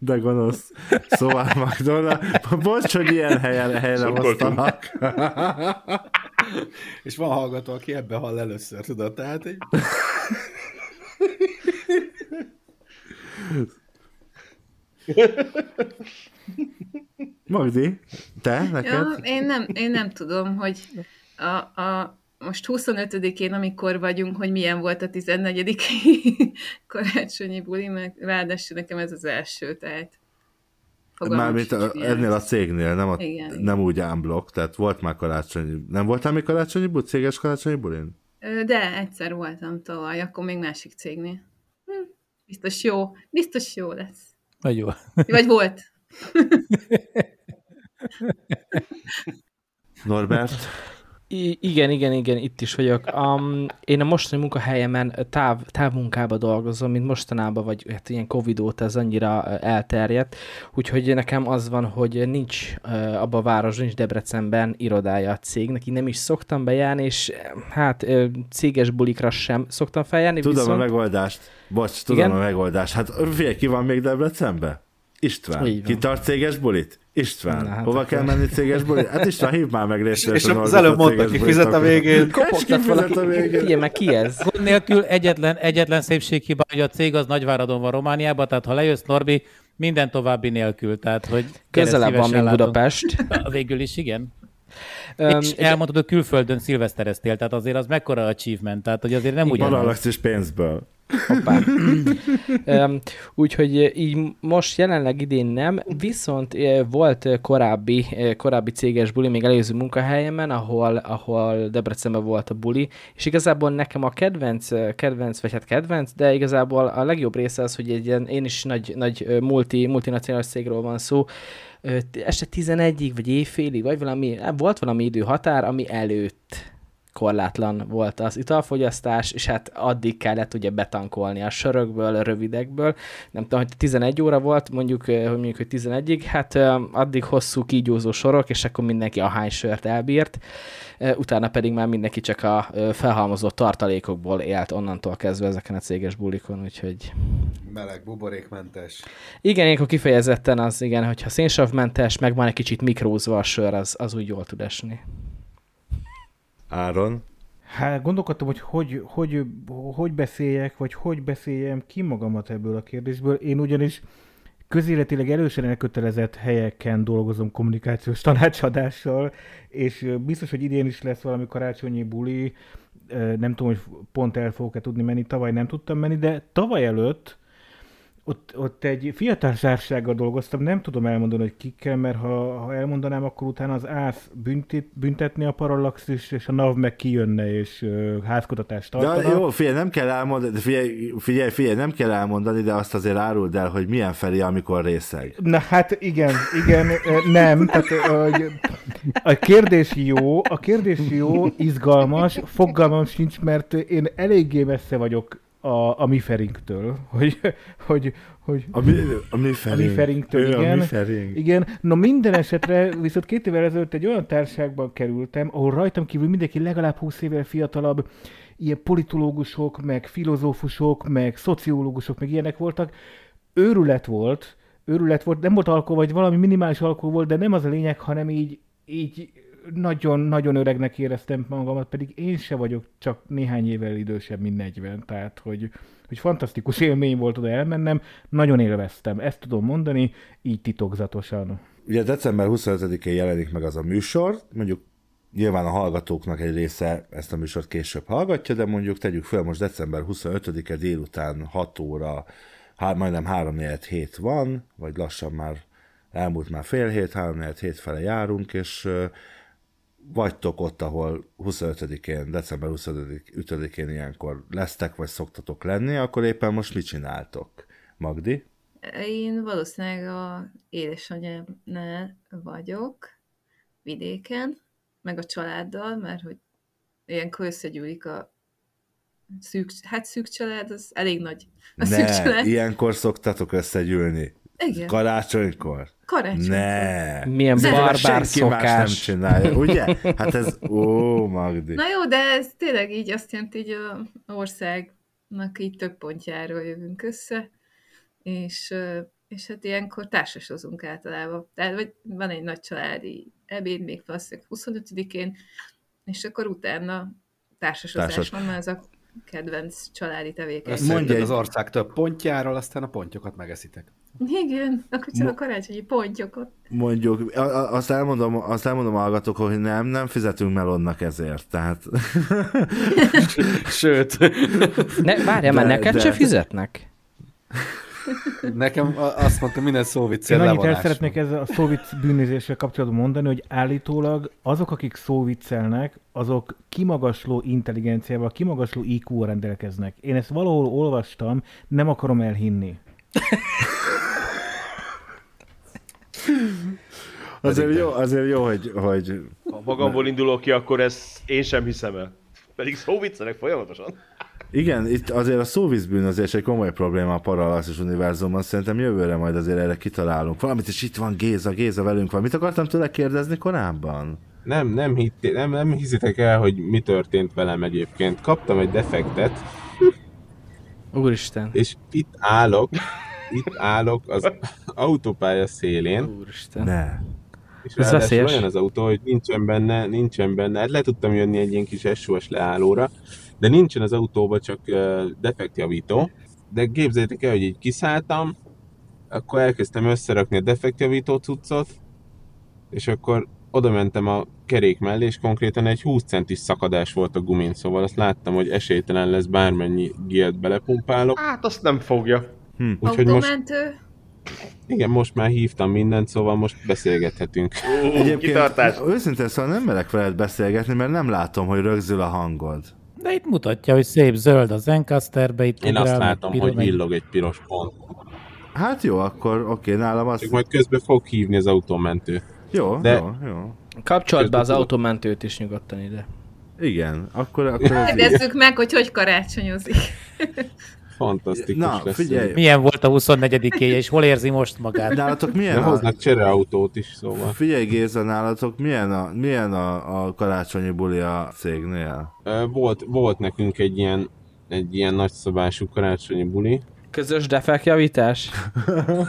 De gonosz. Szóval Magdolna, bocs, hogy ilyen helyen, helyre hoztanak.
és van hallgató, aki ebbe hall először, tudod, tehát egy...
Magdi, te, neked? Ja,
én, nem, én nem tudom, hogy a, a, most 25-én, amikor vagyunk, hogy milyen volt a 14 karácsonyi buli, mert ráadásul nekem ez az első, tehát
Mármint a, ennél a cégnél, nem, a, igen, nem úgy unblock, tehát volt már karácsonyi, nem voltál még karácsonyi buli, céges karácsonyi bulin?
De egyszer voltam tavaly, akkor még másik cégnél. Biztos jó, biztos jó lesz.
Vagy jó.
Vagy volt.
Norbert?
I- igen, igen, igen, itt is vagyok. Um, én a mostani munkahelyemen táv, távmunkába dolgozom, mint mostanában, vagy hát ilyen Covid óta ez annyira elterjedt, úgyhogy nekem az van, hogy nincs uh, abba a város, nincs Debrecenben irodája a cégnek, így nem is szoktam bejárni, és hát uh, céges bulikra sem szoktam feljárni.
Tudom viszont... a megoldást. Bocs, tudom igen? a megoldást. Hát figyelj, ki van még Debrecenben? István. Ki tart céges bulit? István. Na, hát Hova kell menni céges bulit? Hát István, hív már meg részt.
És az előbb mondta, ki fizet a végén.
Kopogtat valaki. A végén. Figyelj meg, ki ez?
Gond nélkül egyetlen, egyetlen szépséghiba, hogy a cég az Nagyváradon van Romániában, tehát ha lejössz Norbi, minden további nélkül. Tehát, hogy
Közelebb van, mint Budapest.
Végül is, igen. Um, és elmondod, hogy külföldön szilvesztereztél, tehát azért az mekkora achievement, tehát hogy azért nem úgy.
Parallax és pénzből.
Úgyhogy így most jelenleg idén nem, viszont volt korábbi, korábbi céges buli, még előző munkahelyemen, ahol, ahol Debrecenben volt a buli, és igazából nekem a kedvenc, kedvenc, vagy hát kedvenc, de igazából a legjobb része az, hogy egy ilyen, én is nagy, nagy multi, multinacionális cégről van szó, este 11-ig, vagy éjfélig, vagy valami, volt valami időhatár, ami előtt korlátlan volt az italfogyasztás, és hát addig kellett ugye betankolni a sörökből, a rövidekből. Nem tudom, hogy 11 óra volt, mondjuk, hogy mondjuk, hogy 11-ig, hát addig hosszú kígyózó sorok, és akkor mindenki a hány sört elbírt. Utána pedig már mindenki csak a felhalmozott tartalékokból élt onnantól kezdve ezeken a céges bulikon, úgyhogy...
Meleg, buborékmentes.
Igen, ilyenkor kifejezetten az, igen, hogyha szénsavmentes, meg van egy kicsit mikrózva a sör, az, az úgy jól tud esni.
Áron?
Hát gondolkodtam, hogy hogy, hogy hogy beszéljek, vagy hogy beszéljem ki magamat ebből a kérdésből. Én ugyanis közéletileg elősen elkötelezett helyeken dolgozom kommunikációs tanácsadással, és biztos, hogy idén is lesz valami karácsonyi buli, nem tudom, hogy pont el fogok-e tudni menni, tavaly nem tudtam menni, de tavaly előtt ott, ott egy fiatal zársággal dolgoztam, nem tudom elmondani, hogy kikkel, mert ha, ha elmondanám, akkor utána az ÁSZ büntet, büntetni a Parallaxis, és a NAV meg kijönne, és uh, házkutatást tartana.
De jó, figyelj, nem kell elmondani, figyelj, figyelj, figyelj, nem kell elmondani, de azt azért áruld el, hogy milyen Feri, amikor részeg.
Na hát igen, igen, nem. Tehát, a kérdés jó, a kérdés jó, izgalmas, fogalmam sincs, mert én eléggé messze vagyok a, a mi ferinktől, hogy, hogy, hogy
a mi, a mi
ferink. A mi ferinktől, igen.
A mi ferink.
Igen, no minden esetre viszont két évvel ezelőtt egy olyan társaságban kerültem, ahol rajtam kívül mindenki legalább 20 évvel fiatalabb, ilyen politológusok, meg filozófusok, meg szociológusok, meg ilyenek voltak. Őrület volt, őrület volt, nem volt alkohol, vagy valami minimális alkohol volt, de nem az a lényeg, hanem így, így nagyon-nagyon öregnek éreztem magamat, pedig én se vagyok csak néhány évvel idősebb, mint 40, tehát hogy, hogy fantasztikus élmény volt oda elmennem, nagyon élveztem, ezt tudom mondani, így titokzatosan.
Ugye december 25-én jelenik meg az a műsor, mondjuk nyilván a hallgatóknak egy része ezt a műsort később hallgatja, de mondjuk tegyük fel, most december 25-e délután 6 óra, há, majdnem 3 hét van, vagy lassan már elmúlt már fél hét, 3 hét fele járunk, és vagytok ott, ahol 25-én, december 25-én ilyenkor lesztek, vagy szoktatok lenni, akkor éppen most mit csináltok? Magdi?
Én valószínűleg a édesanyámnál vagyok, vidéken, meg a családdal, mert hogy ilyenkor összegyűlik a szűk, hát szűk család, az elég nagy a
ne,
szűk család.
ilyenkor szoktatok összegyűlni.
Igen.
Karácsonykor?
Karácsonykor.
Ne.
Milyen barbár szokás.
Más nem csinálja, ugye? Hát ez, ó, Magdi.
Na jó, de ez tényleg így azt jelenti, hogy a országnak így több pontjáról jövünk össze, és, és hát ilyenkor társasozunk általában. Tehát vagy van egy nagy családi ebéd, még valószínűleg 25-én, és akkor utána társasozás Társas. van, mert az a kedvenc családi tevékenység.
Mondja az ország több pontjáról, aztán a pontyokat megeszitek.
Igen, akkor csak Mo- a karácsonyi pontyokat.
Mondjuk, azt elmondom, azt elmondom hallgatók, hogy nem, nem fizetünk Melonnak ezért, tehát...
Sőt.
Ne, várjál, mert neked de... se fizetnek?
Nekem azt mondta, minden szóviccél
Én annyit el szeretnék ezzel a szóvic bűnözéssel kapcsolatban mondani, hogy állítólag azok, akik szóviccelnek, azok kimagasló intelligenciával, kimagasló IQ-val rendelkeznek. Én ezt valahol olvastam, nem akarom elhinni.
azért jó, azért jó, hogy, hogy...
Ha magamból indulok ki, akkor ezt én sem hiszem el. Pedig szóviccelek folyamatosan.
Igen, itt azért a szóvízbűnözés egy komoly probléma a Parallaxis univerzumban, szerintem jövőre majd azért erre kitalálunk valamit, és itt van Géza, Géza velünk van. Mit akartam tőle kérdezni korábban?
Nem, nem, hitt, nem, nem hiszitek el, hogy mi történt velem egyébként. Kaptam egy defektet.
Úristen.
És itt állok, itt állok az autópálya szélén.
Úristen.
Ne.
És Ez veszélyes. olyan az autó, hogy nincsen benne, nincsen benne. Hát le tudtam jönni egy ilyen kis SOS leállóra, de nincsen az autóban csak uh, defektjavító. De képzeljétek el, hogy így kiszálltam, akkor elkezdtem összerakni a defektjavító cuccot, és akkor oda mentem a kerék mellé, és konkrétan egy 20 centis szakadás volt a gumin, szóval azt láttam, hogy esélytelen lesz bármennyi gilt belepumpálok.
Hát azt nem fogja.
Hm. Úgyhogy most...
Igen, most már hívtam mindent, szóval most beszélgethetünk.
Ó, Egyébként kitartás. őszintén szóval nem merek veled beszélgetni, mert nem látom, hogy rögzül a hangod.
De itt mutatja, hogy szép zöld a Zencasterbe. Itt
Én azt látom, hogy villog egy piros pont.
Hát jó, akkor oké, nálam azt...
Csak majd közben fog hívni az autómentő.
Jó, De jó, jó.
Kapcsolt be az autómentőt is nyugodtan ide.
Igen, akkor... akkor
Kérdezzük meg, hogy hogy karácsonyozik.
Fantasztikus
Na,
lesz.
figyelj.
Milyen volt a 24 éje és hol érzi most magát?
Nálatok milyen
De hoznak csereautót is, szóval.
Figyelj Géza, nálatok milyen a, milyen a, a karácsonyi buli a cégnél?
Volt, volt nekünk egy ilyen, egy ilyen nagyszabású karácsonyi buli.
Közös defekjavítás?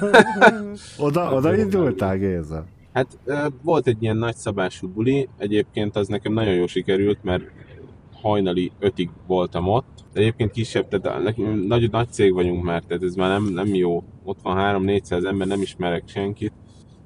oda, oda indultál, Géza?
Hát volt egy ilyen nagyszabású buli, egyébként az nekem nagyon jól sikerült, mert hajnali ötig voltam ott. De egyébként kisebb, tehát nekünk nagy, nagy cég vagyunk már, tehát ez már nem, nem jó. Ott van 3-400 ember, nem ismerek senkit.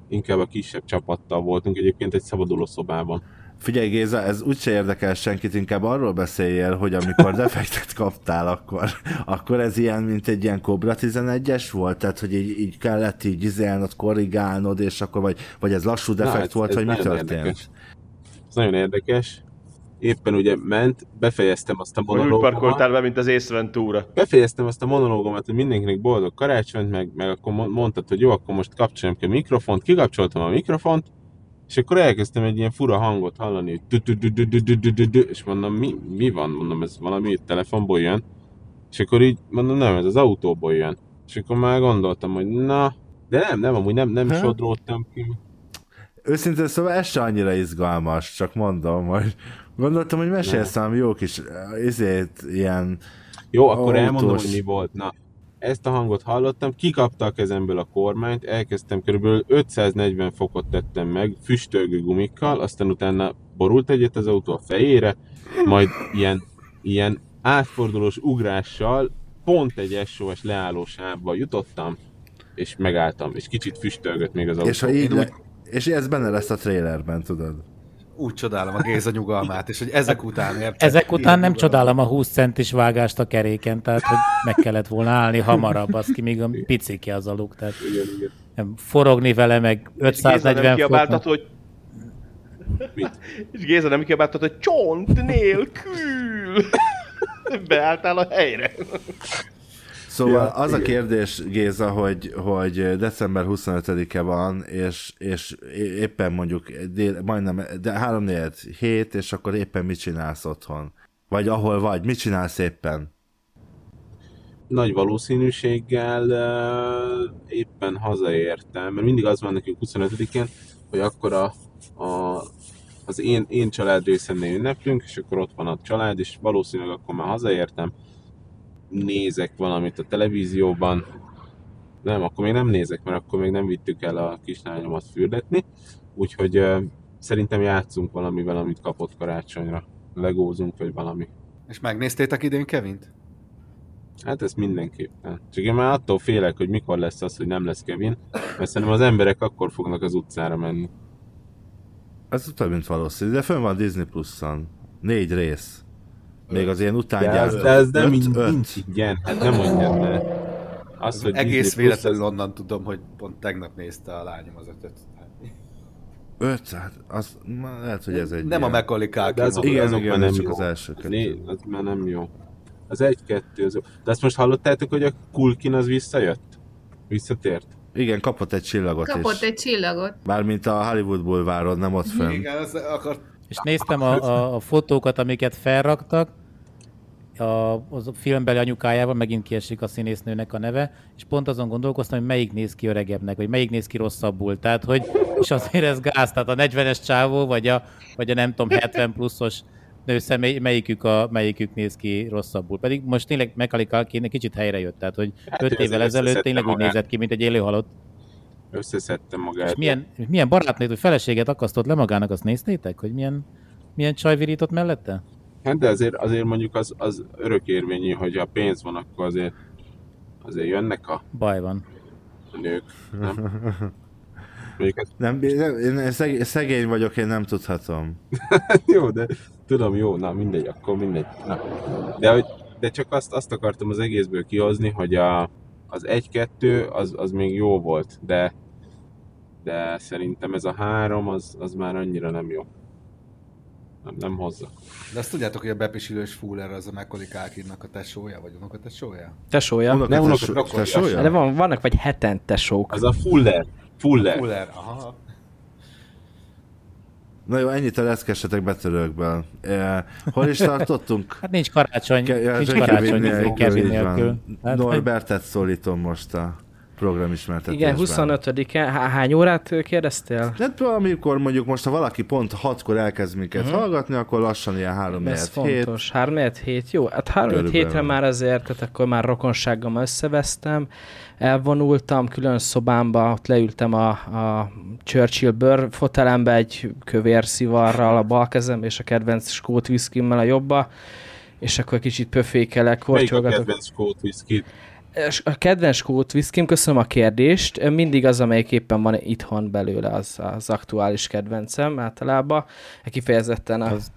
Inkább a kisebb csapattal voltunk egyébként egy szabaduló szobában.
Figyelj Géza, ez úgyse érdekel senkit, inkább arról beszéljél, hogy amikor defektet kaptál, akkor, akkor ez ilyen, mint egy ilyen Cobra 11-es volt? Tehát, hogy így, így kellett így izélnod, korrigálnod, és akkor vagy, vagy ez lassú defekt Na, ez, volt, ez vagy mi történt?
Érdekes. Ez nagyon érdekes. Éppen ugye ment, befejeztem azt a monológomat.
Úgy parkoltál be, mint az Ace túra.
Befejeztem azt a monológomat, hogy mindenkinek boldog karácsonyt, meg, meg akkor mondtad, hogy jó, akkor most kapcsoljam ki a mikrofont, kikapcsoltam a mikrofont, és akkor elkezdtem egy ilyen fura hangot hallani, hogy és mondom, mi, mi van? Mondom, ez valami telefonból jön. És akkor így mondom, nem, ez az autóból jön. És akkor már gondoltam, hogy na, de nem, nem, amúgy nem, nem sodródtam ki.
Őszintén szóval ez se annyira izgalmas, csak mondom, hogy gondoltam, hogy mesélsz valami jó kis ezért ilyen
Jó, akkor autós... elmondom, hogy mi volt. Na, ezt a hangot hallottam, kikapta a kezemből a kormányt, elkezdtem körülbelül 540 fokot tettem meg, füstölgő gumikkal, aztán utána borult egyet az autó a fejére, majd ilyen, ilyen átfordulós ugrással pont egy SOS leálló sávba jutottam, és megálltam, és kicsit füstölgött még az autó.
És, ha így le... és ez benne lesz a trailerben, tudod?
úgy csodálom a Géza nyugalmát, és hogy ezek után értek.
Ezek után nem csodálom a 20 centis vágást a keréken, tehát hogy meg kellett volna állni hamarabb, az ki még a picike az aluk, tehát igen, igen. forogni vele, meg 540 foknak.
hogy Mit? És Géza nem kiabáltat, hogy csont nélkül! Beálltál a helyre.
Szóval ja, az igen. a kérdés, Géza, hogy, hogy december 25-e van, és, és éppen mondjuk dél, majdnem, de 3 4 hét, és akkor éppen mit csinálsz otthon? Vagy ahol vagy, mit csinálsz éppen?
Nagy valószínűséggel uh, éppen hazaértem, mert mindig az van nekünk 25-én, hogy akkor a, a, az én, én család részemnél ünneplünk, és akkor ott van a család, és valószínűleg akkor már hazaértem, nézek valamit a televízióban, nem, akkor még nem nézek, mert akkor még nem vittük el a kislányomat fürdetni, úgyhogy uh, szerintem játszunk valamivel, amit kapott karácsonyra. Legózunk, vagy valami.
És megnéztétek idén Kevint?
Hát ez mindenképpen. Csak én már attól félek, hogy mikor lesz az, hogy nem lesz Kevin, mert szerintem az emberek akkor fognak az utcára menni.
Ez több, mint valószínű, de fönn van Disney Plus-on. Négy rész. Még az ilyen utángyártó.
De ez nem öt, öt. igen, hát nem mondjad le.
Az, hogy Egész véletlenül az... onnan tudom, hogy pont tegnap nézte a lányom az ötöt.
Öt? Hát az, lehet, hogy ez egy
Nem ilyen. a Culkin.
Az, igen, azok igen, nem csak jó. az első
kettő. Az már nem jó. Az egy-kettő. Az... De azt most hallottátok, hogy a Kulkin az visszajött? Visszatért?
Igen, kapott egy csillagot
Kapott is. egy csillagot.
Mármint a Hollywood Boulevardon, nem ott fönn.
Igen, az akart
és néztem a, a, a fotókat, amiket felraktak, a, az a filmbeli anyukájával, megint kiesik a színésznőnek a neve, és pont azon gondolkoztam, hogy melyik néz ki öregebbnek, vagy melyik néz ki rosszabbul. Tehát, hogy, és azért ez gáz, tehát a 40-es csávó, vagy a, vagy a nem tudom, 70 pluszos nő személy, melyikük, a, melyikük néz ki rosszabbul. Pedig most tényleg Macaulay Culkin kicsit helyre jött, tehát hogy hát 5 évvel ezelőtt tényleg úgy nézett ki, mint egy élő halott
összeszedte magát.
És milyen, milyen barátnőt, hogy feleséget akasztott le magának, azt néztétek, hogy milyen, milyen csaj virított mellette?
Hát de azért, azért mondjuk az, az örökérvényű, hogy a pénz van, akkor azért, azért jönnek a...
Baj van.
A nők, nem?
Ez... Nem, én szegény, szegény vagyok, én nem tudhatom.
jó, de tudom, jó, na mindegy, akkor mindegy. Na. De, hogy, de csak azt, azt akartam az egészből kihozni, hogy a, az 1-2 az, az még jó volt, de, de szerintem ez a három az, az már annyira nem jó. Nem, nem hozza.
De azt tudjátok, hogy a bepisilős Fuller az a Macaulay Culkinnak a tesója, vagy unok a tesója?
Tesója.
Unok
nem
unok tesója. tesója?
De van, vannak vagy heten tesók.
Az a Fuller. Fuller.
Fuller, aha.
Na jó, ennyit a leszkessetek betörőkből. Eh, hol is tartottunk?
hát nincs karácsony, Ke- nincs karácsony nélkül. Kevin nélkül.
Hát, Norbertet szólítom most a programismertetésben.
Igen, 25-e. Hány órát kérdeztél?
Hát amikor mondjuk most, ha valaki pont 6-kor elkezd minket uh-huh. hallgatni, akkor lassan ilyen 3 Ez
fontos. 3 hét, jó. Hát 3 hétre már azért, tehát akkor már rokonsággal összevesztem elvonultam külön szobámba, ott leültem a, a Churchill bőr fotelembe egy kövér szivarral a bal kezem, és a kedvenc skót whisky a jobba, és akkor kicsit pöfékelek,
kortyolgatok. Melyik a kedvenc skót?
A kedvenc skót viszkim, köszönöm a kérdést. Mindig az, amelyik éppen van itthon belőle, az az aktuális kedvencem általában. Kifejezetten a... Az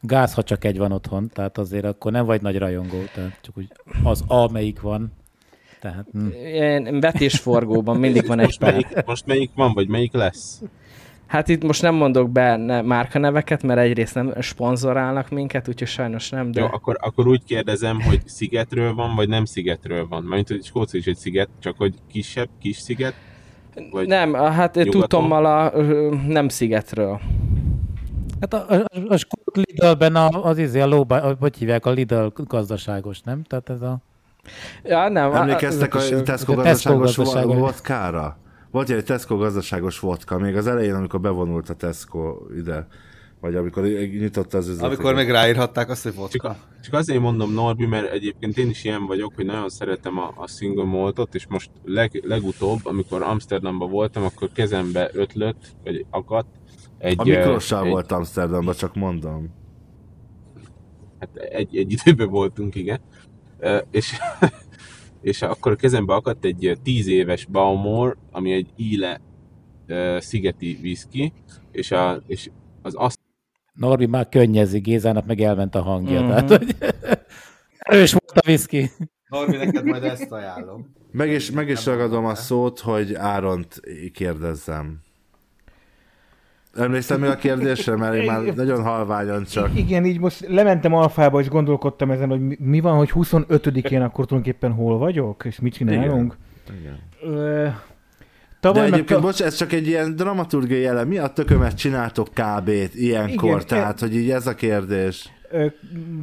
gáz, ha csak egy van otthon, tehát azért akkor nem vagy nagy rajongó, tehát csak úgy az A, melyik van. Tehát, hm.
Én vetésforgóban mindig van egy
most melyik, most melyik van, vagy melyik lesz?
Hát itt most nem mondok be ne, márkaneveket, mert egyrészt nem sponzorálnak minket, úgyhogy sajnos nem, de...
Jó, akkor, akkor úgy kérdezem, hogy szigetről van, vagy nem szigetről van? Mert hogy Skócia is egy sziget, csak hogy kisebb, kis sziget?
Vagy nem, hát tudtommal a nem szigetről.
Hát a, a, a Skót Lidl-ben a, az izé a lóba, hogy hívják, a Lidl gazdaságos, nem? Tehát ez a...
Ja, nem.
Emlékeztek a, a Tesco gazdaságos vodkára? Volt egy Tesco gazdaságos vodka, még az elején, amikor bevonult a Tesco ide, vagy amikor nyitotta az üzletet.
Amikor még ráírhatták azt, hogy vodka.
Csak, csak azért mondom Norbi, mert egyébként én is ilyen vagyok, hogy nagyon szeretem a, a single maltot, és most leg, legutóbb, amikor Amsterdamban voltam, akkor kezembe ötlött, vagy akadt,
egy, a Miklossal egy, volt Amsterdamban, csak mondom.
Hát egy, egy időben voltunk, igen. És és akkor a kezembe akadt egy 10 éves Baumor, ami egy íle uh, szigeti whisky, és, a, és az azt...
Norbi már könnyezi, Gézának meg elment a hangja, mm-hmm. tehát hogy erős volt a whisky.
Norbi, neked majd ezt ajánlom.
Meg is, meg is ragadom a szót, hogy Áront kérdezzem. Emlékszem még a kérdésre, mert én már nagyon halványan csak.
Igen, így most lementem alfába, és gondolkodtam ezen, hogy mi van, hogy 25-én akkor tulajdonképpen hol vagyok, és mit csinálunk. Igen. Igen.
Tavaly De egyébként, meg... bocs, ez csak egy ilyen dramaturgiai elem. Mi a tökömet csináltok kb-t ilyenkor? Igen, Tehát, e... hogy így ez a kérdés.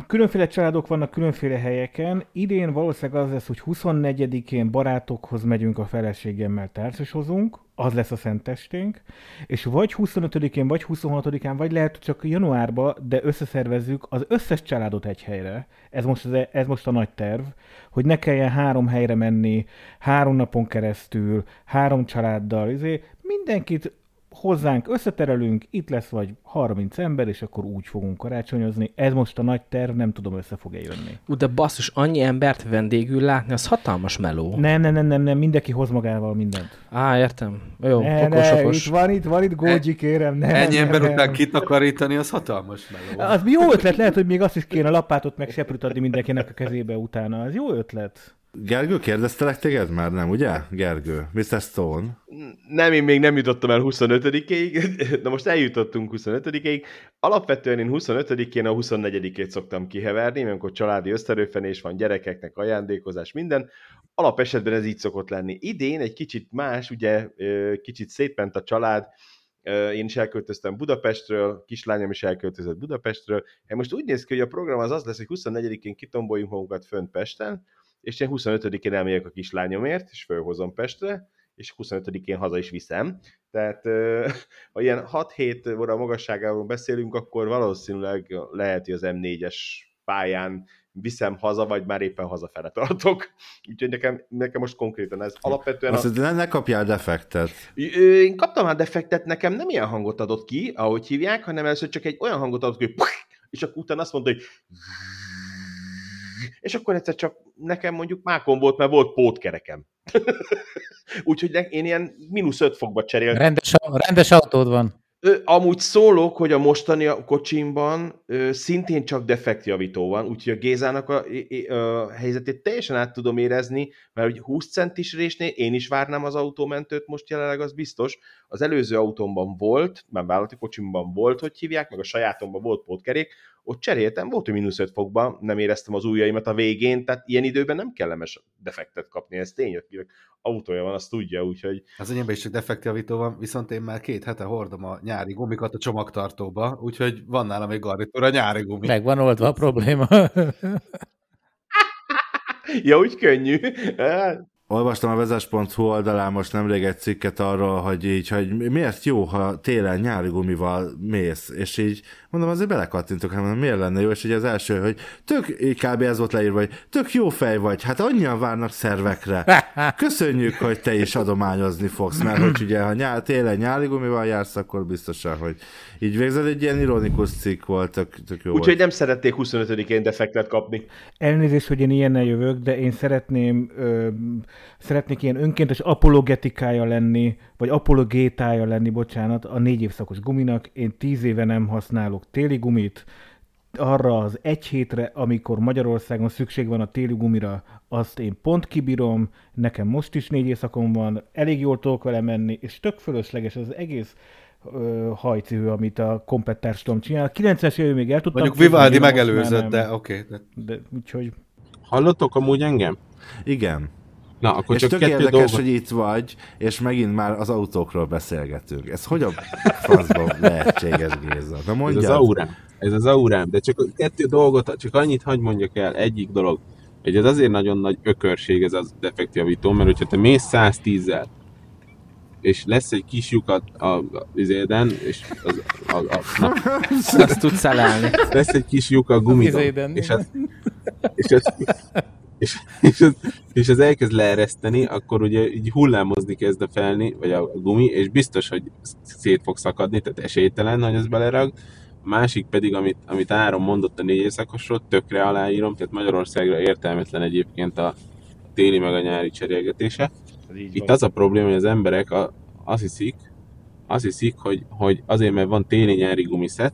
Különféle családok vannak különféle helyeken. Idén valószínűleg az lesz, hogy 24-én barátokhoz megyünk a feleségemmel, társashozunk, az lesz a szentesténk, és vagy 25-én, vagy 26-án, vagy lehet csak januárban, de összeszervezzük az összes családot egy helyre. Ez most, az, ez most a nagy terv, hogy ne kelljen három helyre menni, három napon keresztül, három családdal, izé, mindenkit hozzánk összeterelünk, itt lesz vagy 30 ember, és akkor úgy fogunk karácsonyozni. Ez most a nagy terv, nem tudom, össze fog-e jönni.
Ú, de basszus, annyi embert vendégül látni, az hatalmas meló.
Nem, nem, nem, nem, nem mindenki hoz magával mindent.
Á, értem. Jó,
ne, okos, ne, okos. Itt van itt, van itt Gógyi, kérem. Nem,
Ennyi
nem,
ember
nem.
után kitakarítani, az hatalmas meló.
Az jó ötlet, lehet, hogy még azt is kéne lapátot meg seprűt adni mindenkinek a kezébe utána. Az jó ötlet.
Gergő, kérdeztelek téged már, nem, ugye? Gergő, Mr. Stone.
Nem, én még nem jutottam el 25-ig, de most eljutottunk 25-ig. Alapvetően én 25-én a 24-ét szoktam kiheverni, amikor családi összerőfenés van, gyerekeknek ajándékozás, minden. Alapesetben ez így szokott lenni. Idén egy kicsit más, ugye kicsit szétment a család, én is elköltöztem Budapestről, kislányom is elköltözött Budapestről. Most úgy néz ki, hogy a program az az lesz, hogy 24-én kitomboljunk magunkat fönt Pesten, és én 25-én elmegyek a kislányomért, és fölhozom Pestre, és 25-én haza is viszem. Tehát ha ilyen 6-7 óra magasságáról beszélünk, akkor valószínűleg lehet, hogy az M4-es pályán viszem haza, vagy már éppen hazafele tartok. Úgyhogy nekem, nekem most konkrétan ez alapvetően...
Azt, a... ne, ne kapjál defektet.
Én kaptam már defektet, nekem nem ilyen hangot adott ki, ahogy hívják, hanem először csak egy olyan hangot adott ki, hogy és akkor utána azt mondta, hogy és akkor egyszer csak nekem mondjuk mákon volt, mert volt pótkerekem. Úgyhogy én ilyen mínusz öt fokba cseréltem.
Rendes, rendes autód van.
Amúgy szólok, hogy a mostani kocsimban ö, szintén csak defektjavító van, úgyhogy a Gézának a, a, a helyzetét teljesen át tudom érezni, mert hogy 20 centis résnél én is várnám az autómentőt, most jelenleg az biztos. Az előző autómban volt, már vállalati kocsimban volt, hogy hívják, meg a sajátomban volt pótkerék, ott cseréltem, volt, hogy mínusz 5 fokban, nem éreztem az ujjaimat a végén, tehát ilyen időben nem kellemes defektet kapni, ez tény, hogy autója van, azt tudja, úgyhogy...
Az enyémben is csak defektjavító van, viszont én már két hete hordom a nyári gumikat a csomagtartóba, úgyhogy van nálam még garnitúra nyári gumi.
Meg van oldva a probléma.
ja, úgy könnyű.
Olvastam a vezes.hu oldalán most nemrég egy cikket arról, hogy így, hogy miért jó, ha télen nyári gumival mész, és így mondom, azért belekattintok, hát mondom, miért lenne jó, és ugye az első, hogy tök, így kb. ez volt leírva, hogy tök jó fej vagy, hát annyian várnak szervekre. Köszönjük, hogy te is adományozni fogsz, mert hogy ugye, ha nyár, télen nyári gumival jársz, akkor biztosan, hogy így végzed, egy ilyen ironikus cikk volt, tök, tök jó
Úgyhogy nem szerették 25-én defektet kapni.
Elnézést, hogy én ilyennel jövök, de én szeretném, ö, szeretnék ilyen önkéntes apologetikája lenni, vagy apologétája lenni, bocsánat, a négy évszakos guminak. Én tíz éve nem használok téli gumit, arra az egy hétre, amikor Magyarországon szükség van a téli gumira, azt én pont kibírom, nekem most is négy éjszakon van, elég jól tudok vele menni, és tök fölösleges az egész ö, hajcihő, amit a kompettárstom csinál. 90-es évő még el tudtam.
Mondjuk Vivaldi megelőzött, de oké. Okay,
de... úgyhogy...
Hallottok amúgy engem?
Igen.
Na, akkor
és
csak
tök
kettő
érdekes,
dolgot...
hogy itt vagy, és megint már az autókról beszélgetünk. Ez hogy a faszban lehetséges, Géza? Na
Ez az aurám. Ez az aurám. De csak kettő dolgot, csak annyit hagy mondjak el. Egyik dolog, hogy ez azért nagyon nagy ökörség ez az defektjavító, mert hogyha te mész 110-zel, és lesz egy kis lyukat a, a izéden, és az, a, a, na,
Azt tudsz elállni.
lesz egy kis lyuk a gumidon, és az, és az, és, és, az, és az elkezd leereszteni, akkor ugye így hullámozni kezd a felni, vagy a gumi, és biztos, hogy szét fog szakadni, tehát esélytelen, hogy az belerag. A másik pedig, amit, amit Áron mondott a négy éjszakosról, tökre aláírom, tehát Magyarországra értelmetlen egyébként a téli meg a nyári cserélgetése. Itt az a probléma, hogy az emberek a, azt hiszik, azt hiszik, hogy, hogy azért, mert van téli-nyári gumiszett,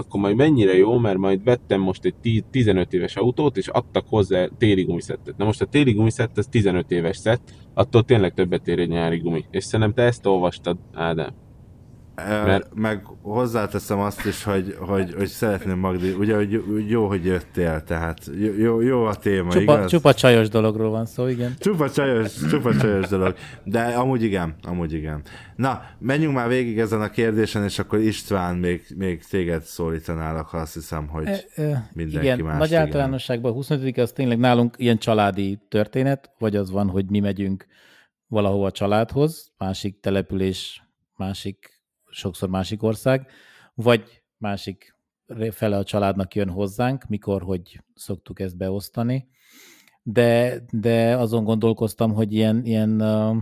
akkor majd mennyire jó, mert majd vettem most egy 10 15 éves autót, és adtak hozzá téli gumiszettet. Na most a téli gumiszett az 15 éves szett, attól tényleg többet ér egy nyári gumi. És szerintem te ezt olvastad, Ádám.
Mert... Meg hozzáteszem azt is, hogy, hogy, hogy szeretném Magdi, ugye, hogy jó, hogy jöttél, tehát jó, jó a téma,
Csupa,
igaz?
csupa csajos dologról van szó, igen.
Csupa csajos, csupa csajos dolog. De amúgy igen, amúgy igen. Na, menjünk már végig ezen a kérdésen, és akkor István még, még téged szólítanálak, ha azt hiszem, hogy
E, e,
mindenki
igen,
más.
nagy általánosságban a 25 az tényleg nálunk ilyen családi történet, vagy az van, hogy mi megyünk valahova a családhoz, másik település, másik, sokszor másik ország, vagy másik fele a családnak jön hozzánk, mikor, hogy szoktuk ezt beosztani. De, de azon gondolkoztam, hogy ilyen, ilyen, uh,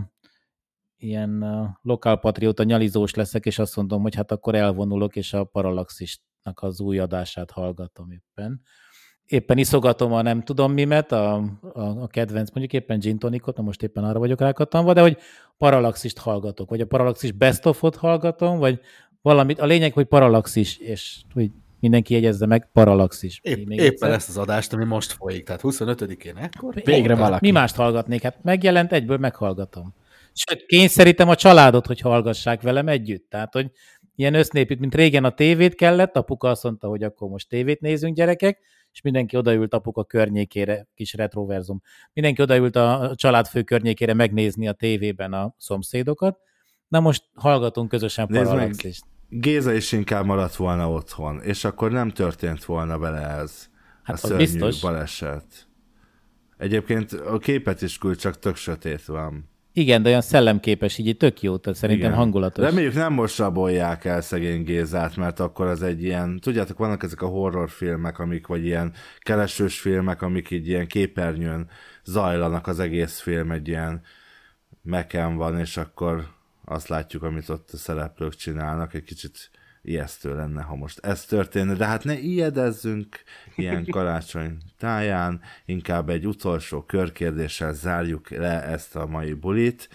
ilyen uh, lokálpatrióta nyalizós leszek, és azt mondom, hogy hát akkor elvonulok, és a Parallaxisnak az új adását hallgatom éppen. Éppen iszogatom a nem tudom mimet, a, a, a kedvenc, mondjuk éppen gin tonicot, na most éppen arra vagyok rákattanva, de hogy Parallaxist hallgatok, vagy a Parallaxis Best of-ot hallgatom, vagy valamit. A lényeg, hogy Parallaxis, és hogy mindenki jegyezze meg, Parallaxis.
Épp,
Még
éppen
egyszer.
ezt az adást, ami most folyik, tehát 25-én, ekkor?
Végre valaki.
Mi mást hallgatnék? Hát megjelent, egyből meghallgatom. Sőt, kényszerítem a családot, hogy hallgassák velem együtt. Tehát, hogy ilyen össznépít, mint régen a tévét kellett, apuka azt mondta, hogy akkor most tévét nézünk gyerekek, és mindenki odaült apuka környékére, kis retroverzum, mindenki odaült a családfő környékére megnézni a tévében a szomszédokat. Na most hallgatunk közösen Parallaxist.
Géza is inkább maradt volna otthon, és akkor nem történt volna vele ez.
Hát
a szörnyű
biztos.
baleset. Egyébként a képet is küld, csak tök sötét van.
Igen, de olyan szellemképes, így tök jó, tehát szerintem
Igen.
hangulatos.
Reméljük nem most rabolják el szegény Gézát, mert akkor az egy ilyen, tudjátok, vannak ezek a horrorfilmek, amik, vagy ilyen keresős filmek, amik így ilyen képernyőn zajlanak az egész film, egy ilyen meken van, és akkor azt látjuk, amit ott a szereplők csinálnak, egy kicsit ijesztő lenne, ha most ez történne, de hát ne ijedezzünk ilyen karácsony táján, inkább egy utolsó körkérdéssel zárjuk le ezt a mai bulit,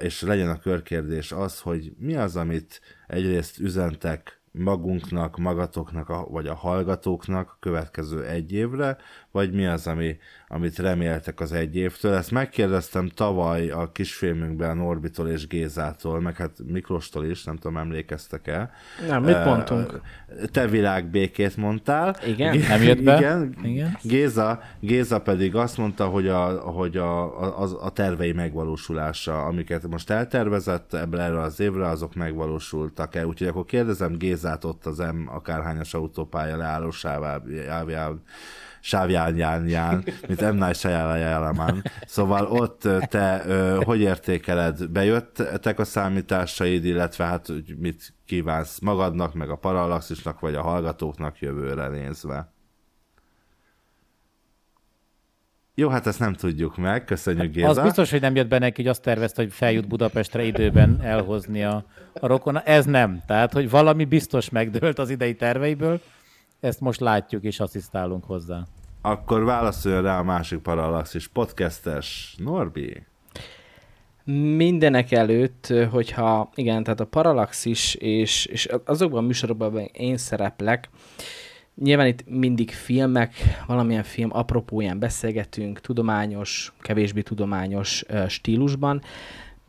és legyen a körkérdés az, hogy mi az, amit egyrészt üzentek magunknak, magatoknak, vagy a hallgatóknak a következő egy évre, vagy mi az, ami, amit reméltek az egy évtől. Ezt megkérdeztem tavaly a kisfilmünkben Norbitól és Gézától, meg hát Miklóstól is, nem tudom, emlékeztek-e.
Nem, mit
Ö,
mondtunk?
Te világbékét mondtál.
Igen?
Gé-
Nem jött be?
Igen.
Igen.
Géza, Géza pedig azt mondta, hogy a, hogy a, a, a tervei megvalósulása, amiket most eltervezett ebből erre az évre, azok megvalósultak-e. Úgyhogy akkor kérdezem Gézát ott az M akárhányas autópálya leállósává sávjányányán, mint M. Night Shyamalan. Szóval ott te hogy értékeled? Bejöttek a számításaid, illetve hát mit kívánsz magadnak, meg a Parallaxisnak, vagy a hallgatóknak jövőre nézve? Jó, hát ezt nem tudjuk meg, köszönjük Géza.
Az biztos, hogy nem jött be neki, hogy azt tervezte, hogy feljut Budapestre időben elhozni a, a rokona. Ez nem. Tehát, hogy valami biztos megdőlt az idei terveiből, ezt most látjuk és asszisztálunk hozzá.
Akkor válaszolja rá a másik Parallaxis podcastes Norbi.
Mindenek előtt, hogyha igen, tehát a Parallaxis és, és azokban a műsorokban én szereplek, Nyilván itt mindig filmek, valamilyen film apropóján beszélgetünk, tudományos, kevésbé tudományos stílusban.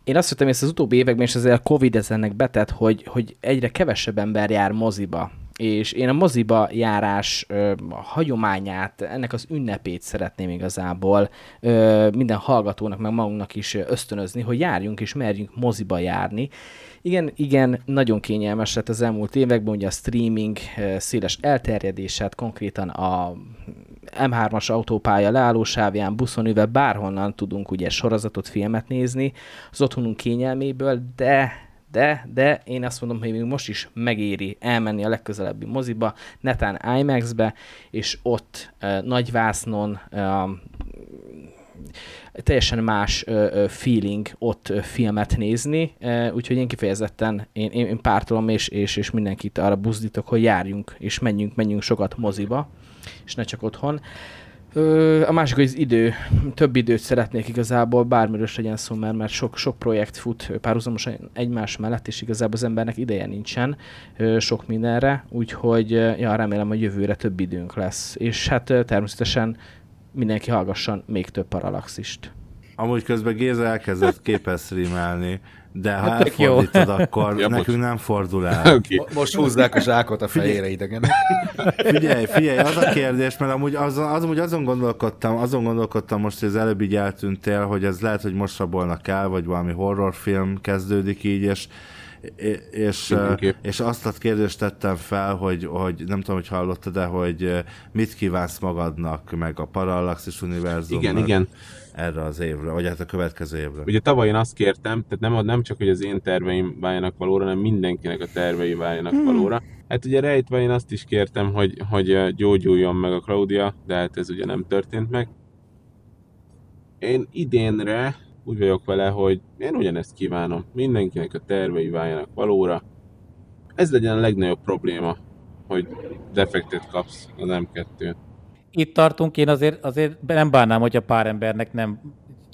Én azt hittem, hogy ezt az utóbbi években, és azért a Covid ez ennek betett, hogy, hogy egyre kevesebb ember jár moziba. És én a moziba járás ö, a hagyományát, ennek az ünnepét szeretném igazából ö, minden hallgatónak, meg magunknak is ösztönözni, hogy járjunk és merjünk moziba járni. Igen, igen, nagyon kényelmes lett az elmúlt években, ugye a streaming széles elterjedését, konkrétan a M3-as autópálya leállósávján, buszon ülve bárhonnan tudunk ugye sorozatot, filmet nézni az otthonunk kényelméből, de de, de én azt mondom, hogy még most is megéri elmenni a legközelebbi moziba, netán IMAX-be, és ott uh, nagyvásznon uh, teljesen más ö, feeling ott filmet nézni, úgyhogy én kifejezetten én, én, én pártolom és, és, és mindenkit arra buzdítok, hogy járjunk és menjünk, menjünk sokat moziba, és ne csak otthon. A másik, hogy az idő, több időt szeretnék igazából, bármiről legyen szó, mert, mert sok, sok projekt fut párhuzamosan egymás mellett, és igazából az embernek ideje nincsen sok mindenre, úgyhogy ja, remélem, hogy jövőre több időnk lesz. És hát természetesen mindenki hallgasson még több paralaxist.
Amúgy közben Géza elkezdett képes streamelni, de ha hát elfordítod, akkor ja, nekünk nem fordul el.
Okay. Most húzzák a zsákot a fejére idegenek.
Figyelj, figyelj, az a kérdés, mert amúgy azon, az, amúgy azon gondolkodtam, azon gondolkodtam most, hogy az előbb így eltűntél, hogy ez lehet, hogy most rabolnak el, vagy valami horrorfilm kezdődik így, és és, és azt a kérdést tettem fel, hogy, hogy nem tudom, hogy hallottad, de hogy mit kívánsz magadnak, meg a Parallaxis univerzumnak
igen, igen.
Erre az évre, vagy hát a következő évre.
Ugye tavaly én azt kértem, tehát nem, nem csak, hogy az én terveim váljanak valóra, hanem mindenkinek a tervei váljanak hmm. valóra. Hát ugye rejtve én azt is kértem, hogy, hogy gyógyuljon meg a Claudia, de hát ez ugye nem történt meg. Én idénre úgy vagyok vele, hogy én ugyanezt kívánom. Mindenkinek a tervei váljanak valóra. Ez legyen a legnagyobb probléma, hogy defektet kapsz az M2-n.
Itt tartunk, én azért, azért nem bánnám, hogy a pár embernek nem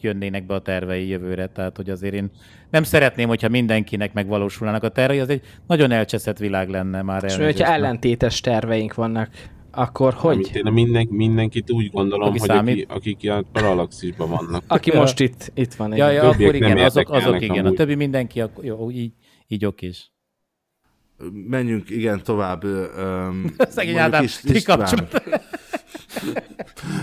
jönnének be a tervei jövőre, tehát hogy azért én nem szeretném, hogyha mindenkinek megvalósulnának a tervei, az egy nagyon elcseszett világ lenne már.
És hogyha ellentétes terveink vannak, akkor hogy?
Amit én minden, mindenkit úgy gondolom, aki hogy számít? akik, akik ilyen paralaxisban vannak.
Aki most itt, itt van.
Ja, ja, akkor igen, azok, azok igen. Amúgy. A többi mindenki, akkor, jó, így, így oké is.
Menjünk, igen, tovább. Um,
Szegény Ádám, kikapcsolt.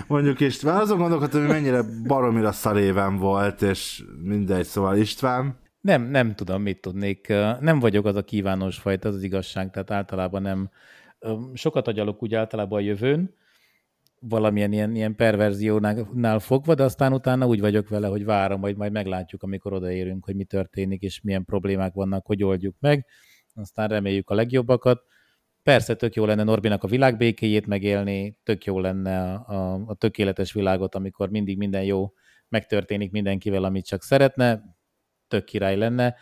Mondjuk István, azon gondolkodtam, hogy mennyire baromira szaréven volt, és mindegy, szóval István.
Nem, nem tudom, mit tudnék. Nem vagyok az a kívános fajta, az, az igazság, tehát általában nem, sokat agyalok úgy általában a jövőn, valamilyen ilyen, ilyen perverziónál fogva, de aztán utána úgy vagyok vele, hogy várom, majd majd meglátjuk, amikor odaérünk, hogy mi történik, és milyen problémák vannak, hogy oldjuk meg. Aztán reméljük a legjobbakat. Persze tök jó lenne Norbinak a világbékéjét megélni, tök jó lenne a, a, a tökéletes világot, amikor mindig minden jó megtörténik mindenkivel, amit csak szeretne, tök király lenne.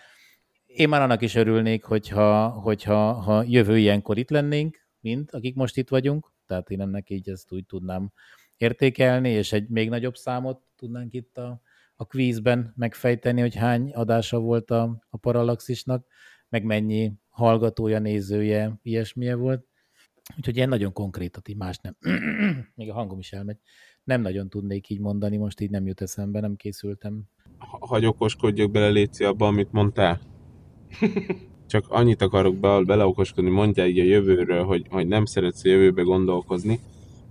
Én már annak is örülnék, hogyha, hogyha ha jövő ilyenkor itt lennénk, mind, akik most itt vagyunk, tehát én ennek így ezt úgy tudnám értékelni, és egy még nagyobb számot tudnánk itt a, a kvízben megfejteni, hogy hány adása volt a, a Parallaxisnak, meg mennyi hallgatója, nézője, ilyesmilye volt. Úgyhogy ilyen nagyon konkrétat, így más nem. még a hangom is elmegy. Nem nagyon tudnék így mondani, most így nem jut eszembe, nem készültem.
Hagy okoskodjak bele, Léci, abba, amit mondtál. csak annyit akarok be, beleokoskodni, mondja így a jövőről, hogy, hogy nem szeretsz a jövőbe gondolkozni.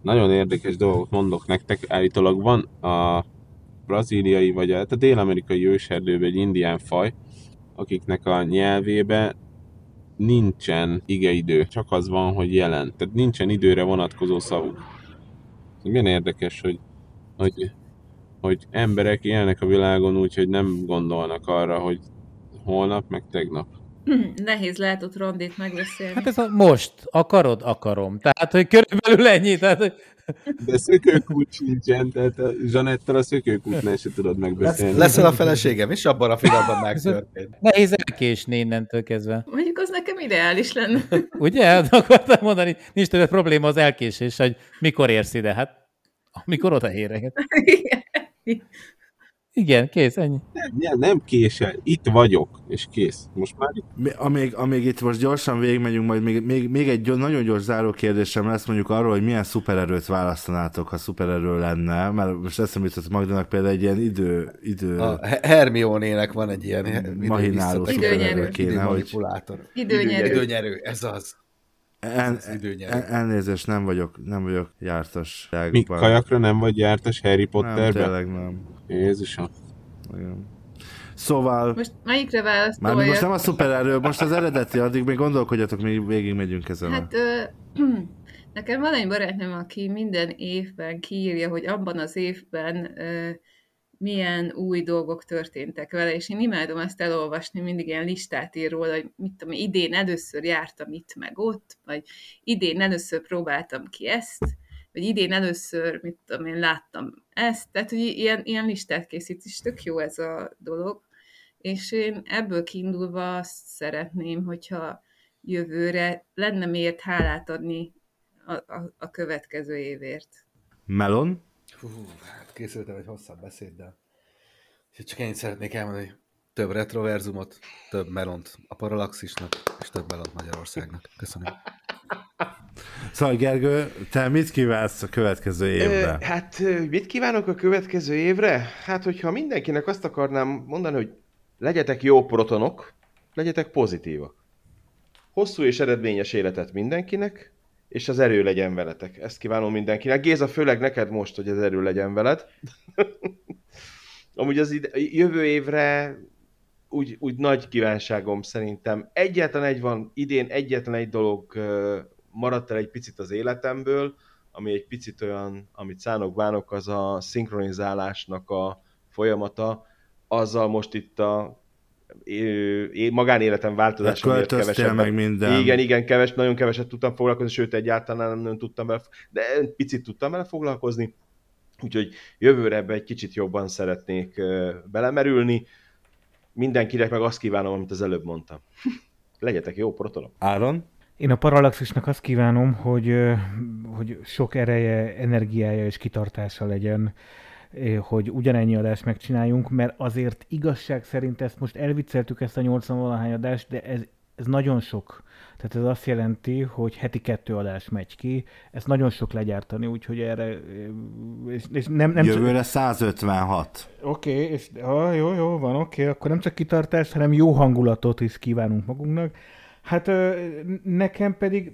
Nagyon érdekes dolgot mondok nektek. Állítólag van a brazíliai, vagy a, a dél-amerikai őserdőben egy indián faj, akiknek a nyelvébe nincsen igeidő, csak az van, hogy jelen. Tehát nincsen időre vonatkozó szavuk. Milyen érdekes, hogy, hogy, hogy emberek élnek a világon úgy, hogy nem gondolnak arra, hogy holnap, meg tegnap.
Nehéz lehet ott rondét megbeszélni.
Hát ez a most, akarod, akarom. Tehát, hogy körülbelül ennyi. Tehát, hogy...
De szökőkút sincsen, tehát a Zsanettel a szökőkútnál se tudod megbeszélni.
Lesz, leszel a feleségem, és abban a filmben megtörtént.
Nehéz elkésni innentől kezdve.
Mondjuk az nekem ideális lenne.
Ugye? Akartam mondani, nincs többet probléma az elkésés, hogy mikor érsz ide. Hát, amikor odaérek. Igen, kész, ennyi.
Nem, nem, nem késel, itt vagyok, és kész. Most már itt.
Amíg, amíg itt most gyorsan végigmegyünk, majd még, még, még egy nagyon gyors záró kérdésem lesz mondjuk arról, hogy milyen szupererőt választanátok, ha szupererő lenne, mert most eszembe jutott Magdanak például egy ilyen idő... idő...
A Hermione-nek van egy ilyen
mahináló szupererő kéne, hogy...
Manipulátor.
Időnyerő.
Időnyerő, ez az.
En, en, elnézést, nem vagyok, nem vagyok jártas.
Mi kajakra nem vagy jártas Harry Potterben?
Nem, tényleg nem.
Jézusom.
Igen. Szóval...
Most melyikre választoljak?
Már most nem a szupererő, most az eredeti, addig még gondolkodjatok, még végig megyünk ezen.
Hát ö, nekem van egy barátnőm, aki minden évben kiírja, hogy abban az évben ö, milyen új dolgok történtek vele, és én imádom ezt elolvasni, mindig ilyen listát ír róla, hogy mit tudom, idén először jártam itt meg ott, vagy idén először próbáltam ki ezt, vagy idén először, mit tudom én, láttam ezt, tehát hogy ilyen, ilyen listát készít, és tök jó ez a dolog, és én ebből kiindulva azt szeretném, hogyha jövőre lenne miért hálát adni a, a, a következő évért.
Melon?
Hú, hát készültem egy hosszabb beszéddel. És csak ennyit szeretnék elmondani, hogy több retroverzumot, több melont a Parallaxisnak, és több melont Magyarországnak. Köszönöm.
Szóval Gergő, te mit kívánsz a következő évre?
Ö, hát mit kívánok a következő évre? Hát, hogyha mindenkinek azt akarnám mondani, hogy legyetek jó protonok, legyetek pozitívak. Hosszú és eredményes életet mindenkinek, és az erő legyen veletek. Ezt kívánom mindenkinek. Géza, főleg neked most, hogy az erő legyen veled. Amúgy az ide, jövő évre úgy, úgy nagy kívánságom szerintem. Egyetlen egy van, idén egyetlen egy dolog maradt el egy picit az életemből, ami egy picit olyan, amit szánok bánok, az a szinkronizálásnak a folyamata. Azzal most itt a é, magánéletem változása
miatt kevesebb. meg minden.
Igen, igen, keves, nagyon keveset tudtam foglalkozni, sőt egyáltalán nem, nem tudtam vele, de picit tudtam vele foglalkozni, úgyhogy jövőre ebbe egy kicsit jobban szeretnék belemerülni. Mindenkinek meg azt kívánom, amit az előbb mondtam. Legyetek jó protonok.
Áron?
Én a Parallaxisnak azt kívánom, hogy, hogy sok ereje, energiája és kitartása legyen, hogy ugyanennyi adást megcsináljunk, mert azért igazság szerint ezt most elvicceltük ezt a 80 valahány adást, de ez, ez nagyon sok. Tehát ez azt jelenti, hogy heti kettő adás megy ki, ezt nagyon sok legyártani, úgyhogy erre... És, és nem, nem
Jövőre csak... 156.
Oké, okay, és ah, jó, jó, van, oké, okay, akkor nem csak kitartást, hanem jó hangulatot is kívánunk magunknak. Hát nekem pedig,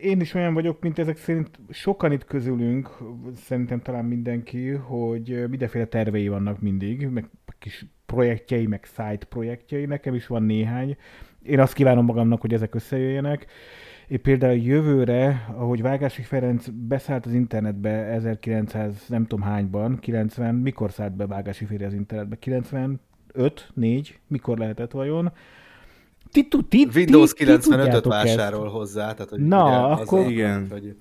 én is olyan vagyok, mint ezek szerint sokan itt közülünk, szerintem talán mindenki, hogy mindenféle tervei vannak mindig, meg kis projektjei, meg side projektjei, nekem is van néhány. Én azt kívánom magamnak, hogy ezek összejöjjenek. Én például jövőre, ahogy Vágási Ferenc beszállt az internetbe 1900 nem tudom hányban, 90, mikor szállt be Vágási Ferenc az internetbe? 95, 4, mikor lehetett vajon?
Ti, ti, Windows 95-öt vásárol ezt. hozzá. Tehát, hogy
Na, ugye, akkor... Az
igen.
Hogy...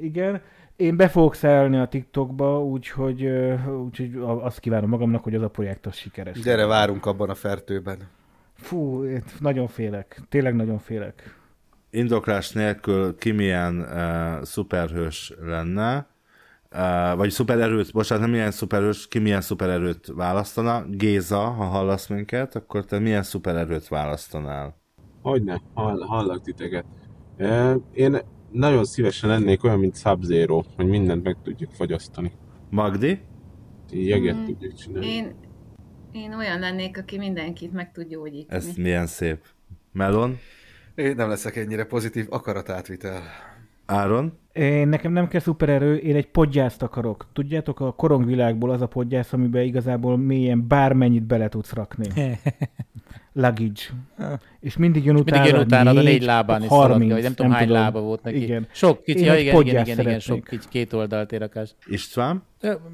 Igen. Én be fogok szállni a TikTokba, úgyhogy, úgyhogy azt kívánom magamnak, hogy az a projekt az sikeres.
Gyere, várunk abban a fertőben.
Fú, nagyon félek. Tényleg nagyon félek.
Indoklás nélkül ki milyen uh, szuperhős lenne, uh, vagy szupererőt, bocsánat, nem milyen szupererős, ki milyen szupererőt választana. Géza, ha hallasz minket, akkor te milyen szupererőt választanál?
Hogyne, hall, hallak titeket. Én nagyon szívesen lennék olyan, mint sub hogy mindent meg tudjuk fogyasztani.
Magdi?
Jeget mm, tudjuk csinálni.
Én, én olyan lennék, aki mindenkit meg tud gyógyítani.
Ez milyen szép. Melon?
Én nem leszek ennyire pozitív akaratátvitel.
Áron?
Én, nekem nem kell szupererő, én egy podgyászt akarok. Tudjátok, a korongvilágból az a podgyász, amiben igazából mélyen bármennyit bele tudsz rakni. Luggage. És mindig jön utána,
mindig jön utána, de négy lábán is
30,
szaladja, vagy nem tudom hány lába volt neki.
Igen.
Sok kicsi, ja,
egy
igen, igen, igen, igen, sok kicsi, két oldalt érakás.
István?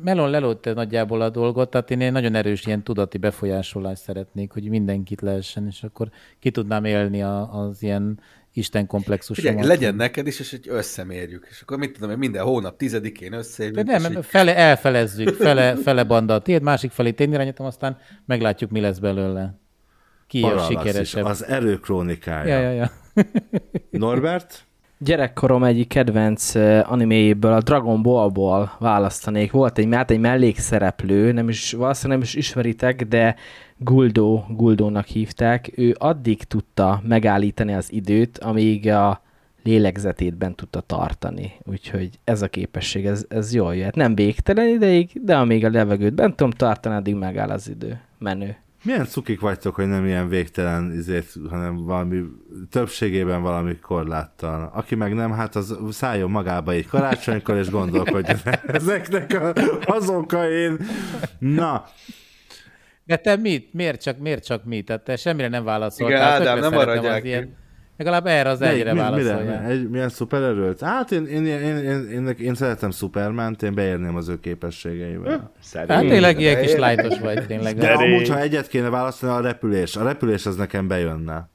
Melon lelőtte nagyjából a dolgot, tehát én egy nagyon erős ilyen tudati befolyásolást szeretnék, hogy mindenkit lehessen, és akkor ki tudnám élni a, az ilyen Isten komplexusomat.
Figyelj, legyen neked is, és hogy összemérjük. És akkor mit tudom, hogy minden hónap tizedikén
De
összeérjük.
nem,
és
nem
így-
fele, elfelezzük, fele, fele banda a tiéd, másik felé én irányítom, aztán meglátjuk, mi lesz belőle. Ki a
is,
sikeresebb.
Az erő krónikája.
Ja, ja, ja.
Norbert?
Gyerekkorom egyik kedvenc uh, animéjéből, a Dragon Ballból választanék. Volt egy, hát egy mellékszereplő, nem is, valószínűleg nem is ismeritek, de Guldo, Guldónak hívták. Ő addig tudta megállítani az időt, amíg a lélegzetét tudta tartani. Úgyhogy ez a képesség, ez, ez jól jöhet. Nem végtelen ideig, de amíg a levegőt bent tudom tartani, addig megáll az idő. Menő.
Milyen cukik vagytok, hogy nem ilyen végtelen, izét, hanem valami többségében valami korláttal. Aki meg nem, hát az szálljon magába egy karácsonykor, és gondolkodjon ezeknek a, az okain. Na,
De te mit? Miért csak, miért csak mit? Tehát te semmire nem válaszoltál.
Igen, Ádám, nem maradják
ilyen- Legalább erre az egyre
Mi-
válaszoljál.
mire? Egy, milyen szupererőt? Hát én, én, én, én, én, én, én szeretem Superman-t, én beérném az ő képességeivel.
Hát tényleg ilyen kis lájtos vagy, tényleg.
De amúgy, ha egyet kéne választani, a repülés. A repülés az nekem bejönne.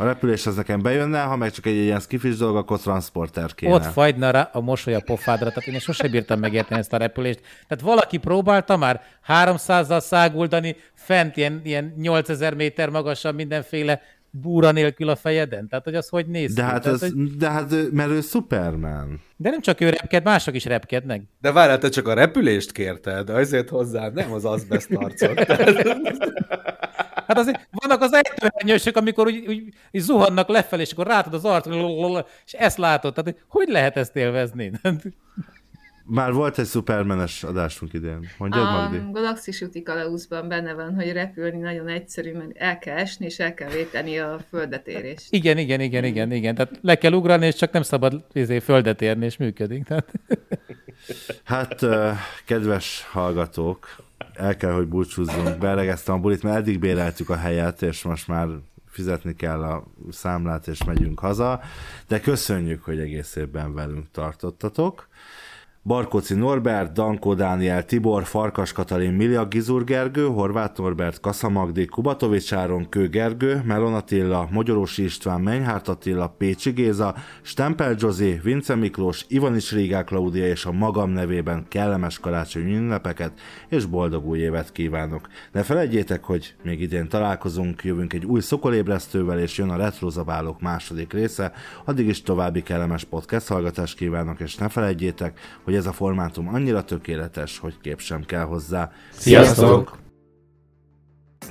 A repülés az nekem bejönne, ha meg csak egy ilyen skifis dolog, akkor transporter kéne.
Ott fagyna rá a mosoly a pofádra, tehát én sose bírtam megérteni ezt a repülést. Tehát valaki próbálta már 300-zal száguldani fent ilyen, ilyen 8000 méter magasan mindenféle búra nélkül a fejeden? Tehát, hogy az hogy néz
De hát,
Tehát,
ez,
hogy...
de hát, ő- mert ő Superman.
de nem csak ő repked, mások is repkednek.
De várjál, te csak a repülést kérted, azért hozzá nem az azbest arcot.
Hát azért vannak az ejtőernyősök, amikor úgy, úgy, úgy zuhannak lefelé, és akkor rátad az arcra, és ezt látod. Tehát hogy- hogy lehet ezt élvezni?
Már volt egy Supermanes adásunk idén. Mondjad,
A
Magdi?
Galaxis úti kalauzban benne van, hogy repülni nagyon egyszerű, mert el kell esni, és el kell véteni a földetérést.
Igen, igen, igen, igen, igen. Tehát le kell ugrani, és csak nem szabad izé, földet érni, és működik. Tehát...
Hát, kedves hallgatók, el kell, hogy búcsúzzunk. Beregeztem a bulit, mert eddig béreltük a helyet, és most már fizetni kell a számlát, és megyünk haza. De köszönjük, hogy egész évben velünk tartottatok. Barkóci Norbert, Dankó Dániel, Tibor, Farkas Katalin, Milja Gizur Gergő, Horváth Norbert, Kassa Magdi, Kubatovics Áron, Kő Gergő, Melon Attila, Magyarósi István, Menyhárt Attila, Pécsi Géza, Stempel Zsozi, Vince Miklós, Ivanics Rigák Klaudia és a magam nevében kellemes karácsonyi ünnepeket és boldog új évet kívánok. Ne felejtjétek, hogy még idén találkozunk, jövünk egy új szokolébresztővel, és jön a Retrozabálók második része. Addig is további kellemes podcast hallgatást kívánok, és ne felejtjétek, hogy ez a formátum annyira tökéletes, hogy kép sem kell hozzá.
Sziasztok!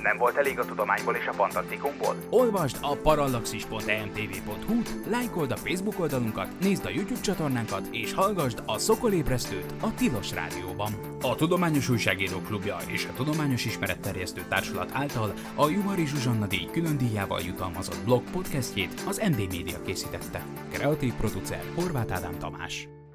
Nem volt elég a tudományból és a fantasztikumból?
Olvasd a parallaxis.emtv.hu, lájkold a Facebook oldalunkat, nézd a YouTube csatornánkat, és hallgasd a Szokolébresztőt a Tilos Rádióban. A Tudományos Újságíró Klubja és a Tudományos Ismeretterjesztő Társulat által a Juhari Zsuzsanna díj külön díjával jutalmazott blog podcastjét az MD Media készítette. Kreatív producer Horváth Ádám Tamás.